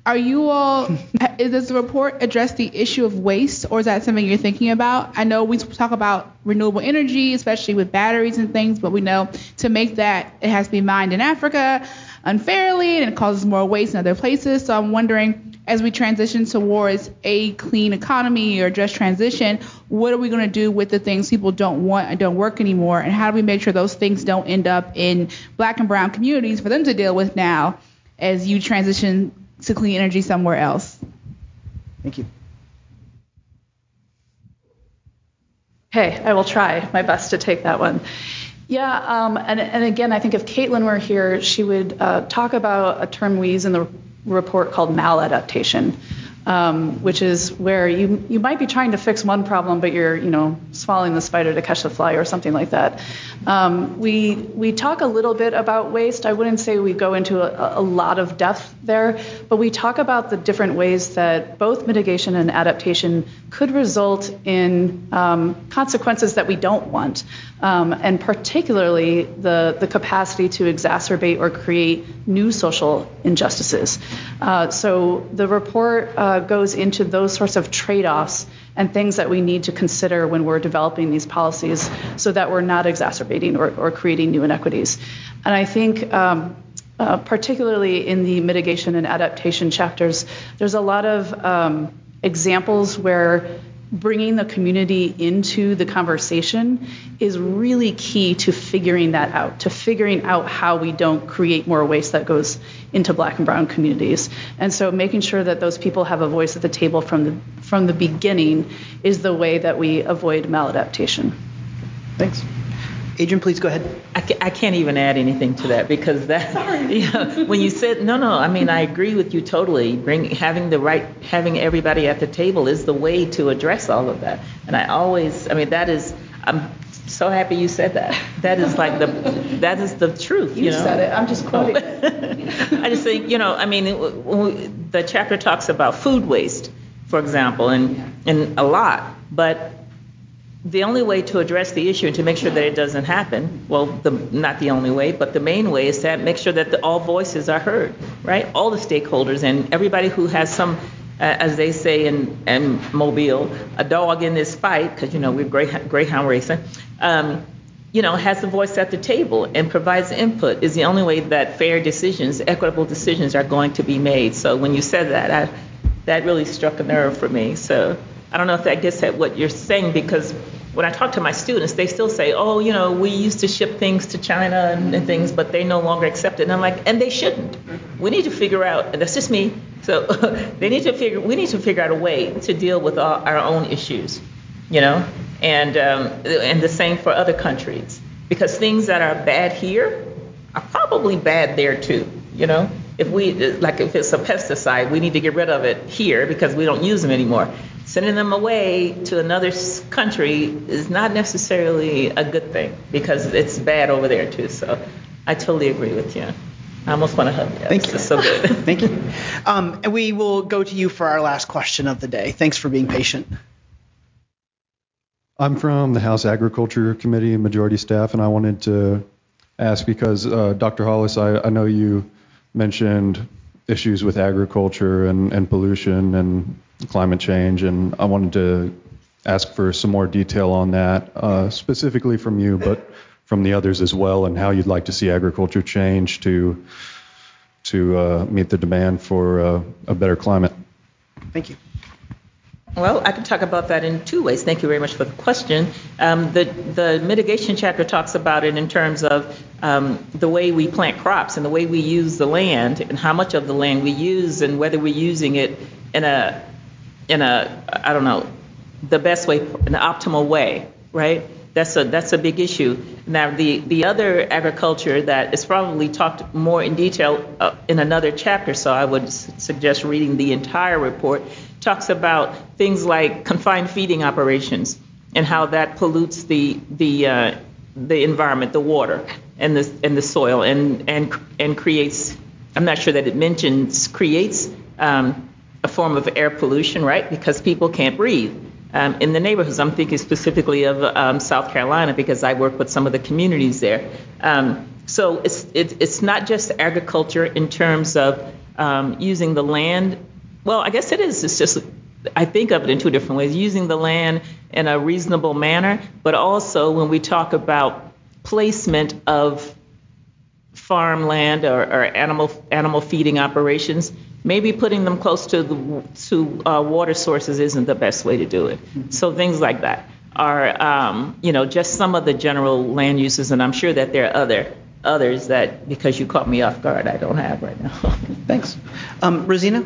are you all, does the report address the issue of waste, or is that something you're thinking about? I know we talk about renewable energy, especially with batteries and things, but we know to make that, it has to be mined in Africa unfairly, and it causes more waste in other places. So I'm wondering, as we transition towards a clean economy or just transition, what are we going to do with the things people don't want and don't work anymore, and how do we make sure those things don't end up in black and brown communities for them to deal with now as you transition to clean energy somewhere else. Thank you. Hey, I will try my best to take that one. Yeah, um, and, and again, I think if Caitlin were here, she would uh, talk about a term we use in the report called maladaptation um, which is where you you might be trying to fix one problem, but you're you know swallowing the spider to catch the fly or something like that. Um, we we talk a little bit about waste. I wouldn't say we go into a, a, lot of depth there, but we talk about the different ways that both mitigation and adaptation could result in um, consequences that we don't want, um, and particularly the the capacity to exacerbate or create new social injustices. Uh, so the report. Uh, goes into those sorts of trade offs and things that we need to consider when we're developing these policies so that we're not exacerbating or, or creating new inequities. And I think. Um, uh, particularly in the mitigation and adaptation chapters, there's a lot of um, examples where bringing the community into the conversation is really key to figuring that out, to figuring out how we don't create more waste that goes into black and brown communities. And so making sure that those people have a voice at the table from the from the beginning is the way that we avoid maladaptation. Thanks. Adrienne, please go ahead. I, ca- I can't even add anything to that because that, you know, when you said no, no, I mean I agree with you totally. Bring having the right, having everybody at the table is the way to address all of that. And I always, I mean that is, I'm so happy you said that. That is like the, that is the truth. You, you know? said it. I'm just quoting. Oh. I just think, you know, I mean, it, the chapter talks about food waste, for example, and and a lot, but the only way to address the issue and to make sure that it doesn't happen, well, the, not the only way, but the main way is to make sure that the, all voices are heard, right? All the stakeholders and everybody who has some, uh, as they say in, in Mobile, a dog in this fight, because, you know, we're Greyhound, racing, um, you know, has the voice at the table and provides input is the only way that fair decisions, equitable decisions are going to be made. So when you said that, I, that really struck a nerve for me. So I don't know if that gets at what you're saying because when I talk to my students, they still say, oh, you know, we used to ship things to China and, and things, but they no longer accept it. And I'm like, and they shouldn't. We need to figure out, and that's just me. So they need to figure, we need to figure out a way to deal with all, our own issues, you know, and um, and the same for other countries because things that are bad here are probably bad there too, you know. If we like, if it's a pesticide, we need to get rid of it here because we don't use them anymore sending them away to another country is not necessarily a good thing because it's bad over there too. So I totally agree with you. I almost want to hug you. Thank you. so good. Thank you. Um, and we will go to you for our last question of the day. Thanks for being patient. I'm from the House Agriculture Committee and Majority Staff, and I wanted to ask because uh, Dr. Hollis, I, I know you mentioned issues with agriculture and, and pollution and climate change, and I wanted to ask for some more detail on that, uh, specifically from you, but from the others as well, and how you'd like to see agriculture change to to uh, meet the demand for uh, a better climate. Thank you. Well, I can talk about that in two ways. Thank you very much for the question. Um, the, the mitigation chapter talks about it in terms of um, the way we plant crops and the way we use the land and how much of the land we use and whether we're using it in a in a I don't know the best way, an optimal way, right? That's a that's a big issue. Now the the other agriculture that is probably talked more in detail uh, in another chapter, so I would suggest reading the entire report. Talks about things like confined feeding operations and how that pollutes the the uh, the environment, the water, and the and the soil, and and and creates. I'm not sure that it mentions creates um, a form of air pollution, right? Because people can't breathe um, in the neighborhoods. I'm thinking specifically of um, South Carolina because I work with some of the communities there. Um, so it's it, it's not just agriculture in terms of um, using the land. Well, I guess it is. It's just I think of it in two different ways: using the land in a reasonable manner, but also when we talk about placement of farmland or, or animal animal feeding operations, maybe putting them close to the to uh, water sources isn't the best way to do it. So things like that are um, you know just some of the general land uses, and I'm sure that there are other others that because you caught me off guard, I don't have right now. Thanks, um, Rosina.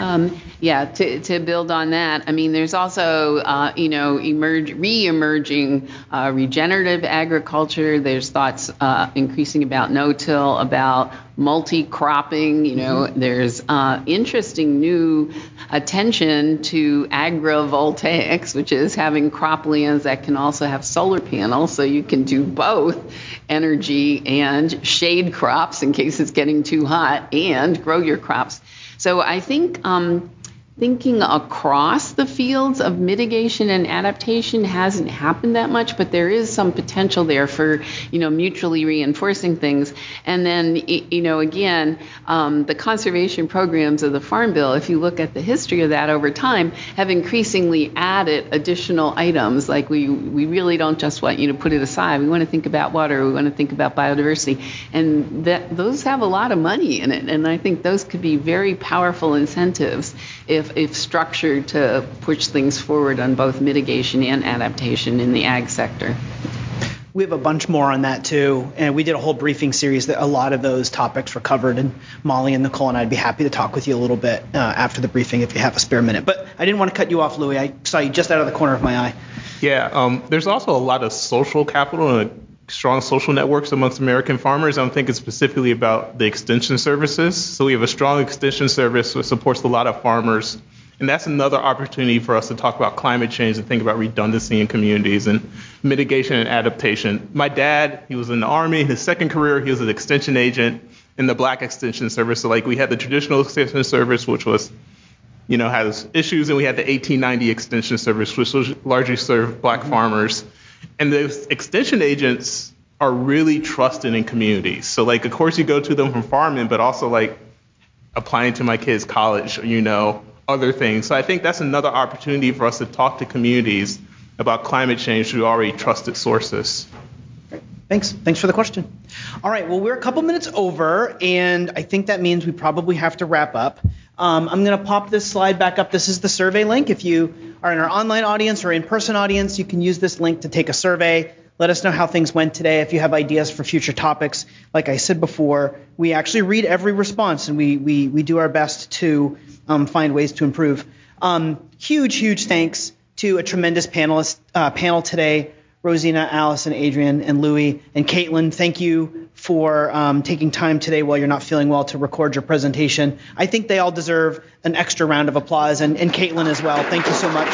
Um, yeah, to, to build on that, I mean, there's also, uh, you know, emerge, re-emerging uh, regenerative agriculture. There's thoughts uh, increasing about no-till, about multi-cropping. You know, mm-hmm. there's uh, interesting new attention to agrivoltaics, which is having croplands that can also have solar panels, so you can do both energy and shade crops in case it's getting too hot, and grow your crops. So I think um, thinking across the fields of mitigation and adaptation hasn't happened that much, but there is some potential there for, you know, mutually reinforcing things. And then, you know, again, um, the conservation programs of the Farm Bill, if you look at the history of that over time, have increasingly added additional items. Like we, we really don't just want you to put it aside. We want to think about water. We want to think about biodiversity. And that those have a lot of money in it. And I think those could be very powerful incentives if if, structured to push things forward on both mitigation and adaptation in the ag sector. We have a bunch more on that too, and we did a whole briefing series that a lot of those topics were covered. And Molly and Nicole and I'd be happy to talk with you a little bit uh, after the briefing if you have a spare minute. But I didn't want to cut you off, Louie. I saw you just out of the corner of my eye. Yeah, um, there's also a lot of social capital and strong social networks amongst American farmers. I'm thinking specifically about the extension services. So we have a strong extension service that supports a lot of farmers. And that's another opportunity for us to talk about climate change and think about redundancy in communities and mitigation and adaptation. My dad, he was in the Army. His second career, he was an extension agent in the Black Extension Service. So, like, we had the traditional extension service, which was, you know, has issues, and we had the 1890 Extension Service, which was largely served black farmers. And those extension agents are really trusted in communities. So like of course you go to them from farming, but also like applying to my kids' college, you know, other things. So I think that's another opportunity for us to talk to communities about climate change through already trusted sources. Thanks. Thanks for the question. All right. Well, we're a couple minutes over, and I think that means we probably have to wrap up. Um, I'm going to pop this slide back up. This is the survey link. If you are in our online audience or in person audience, you can use this link to take a survey. Let us know how things went today. If you have ideas for future topics, like I said before, we actually read every response and we we, we do our best to um, find ways to improve. Um, huge, huge thanks to a tremendous panelist uh, panel today. Rosina, Allison, Adrienne, and Louie, and Caitlin, thank you for um, taking time today while you're not feeling well to record your presentation. I think they all deserve an extra round of applause, and, and Caitlin as well. Thank you so much.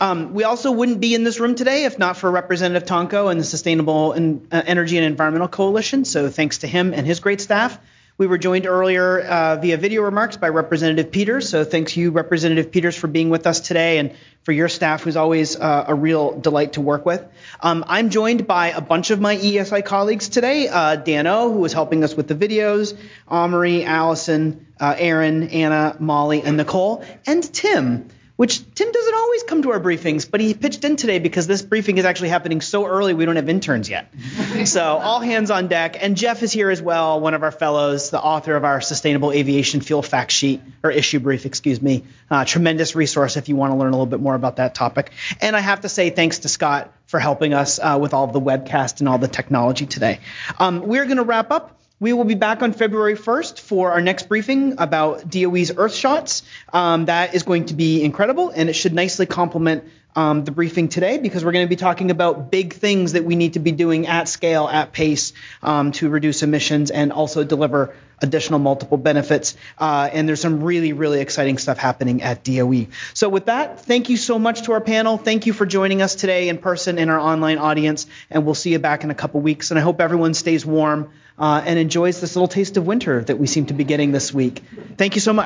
Um, we also wouldn't be in this room today if not for Representative Tonko and the Sustainable uh, Energy and Environmental Coalition. So thanks to him and his great staff. We were joined earlier uh, via video remarks by Representative Peters. So thanks you, Representative Peters, for being with us today and for your staff, who's always uh, a real delight to work with. Um, I'm joined by a bunch of my EESI colleagues today. Uh, Dano, who is helping us with the videos, Amory, Allison, uh, Aaron, Anna, Molly, and Nicole, and Tim which Tim doesn't always come to our briefings, but he pitched in today because this briefing is actually happening so early we don't have interns yet. so all hands on deck. And Jeff is here as well, one of our fellows, the author of our Sustainable Aviation Fuel Fact Sheet, or issue brief, excuse me. Uh, tremendous resource if you want to learn a little bit more about that topic. And I have to say thanks to Scott for helping us uh, with all the webcast and all the technology today. Um, we're going to wrap up we will be back on February 1st for our next briefing about DOE's Earthshots. Um, that is going to be incredible, and it should nicely complement um, the briefing today because we're going to be talking about big things that we need to be doing at scale, at pace, um, to reduce emissions and also deliver additional multiple benefits. Uh, and there's some really, really exciting stuff happening at DOE. So with that, thank you so much to our panel. Thank you for joining us today in person in our online audience, and we'll see you back in a couple weeks. And I hope everyone stays warm uh, and enjoys this little taste of winter that we seem to be getting this week. Thank you so much.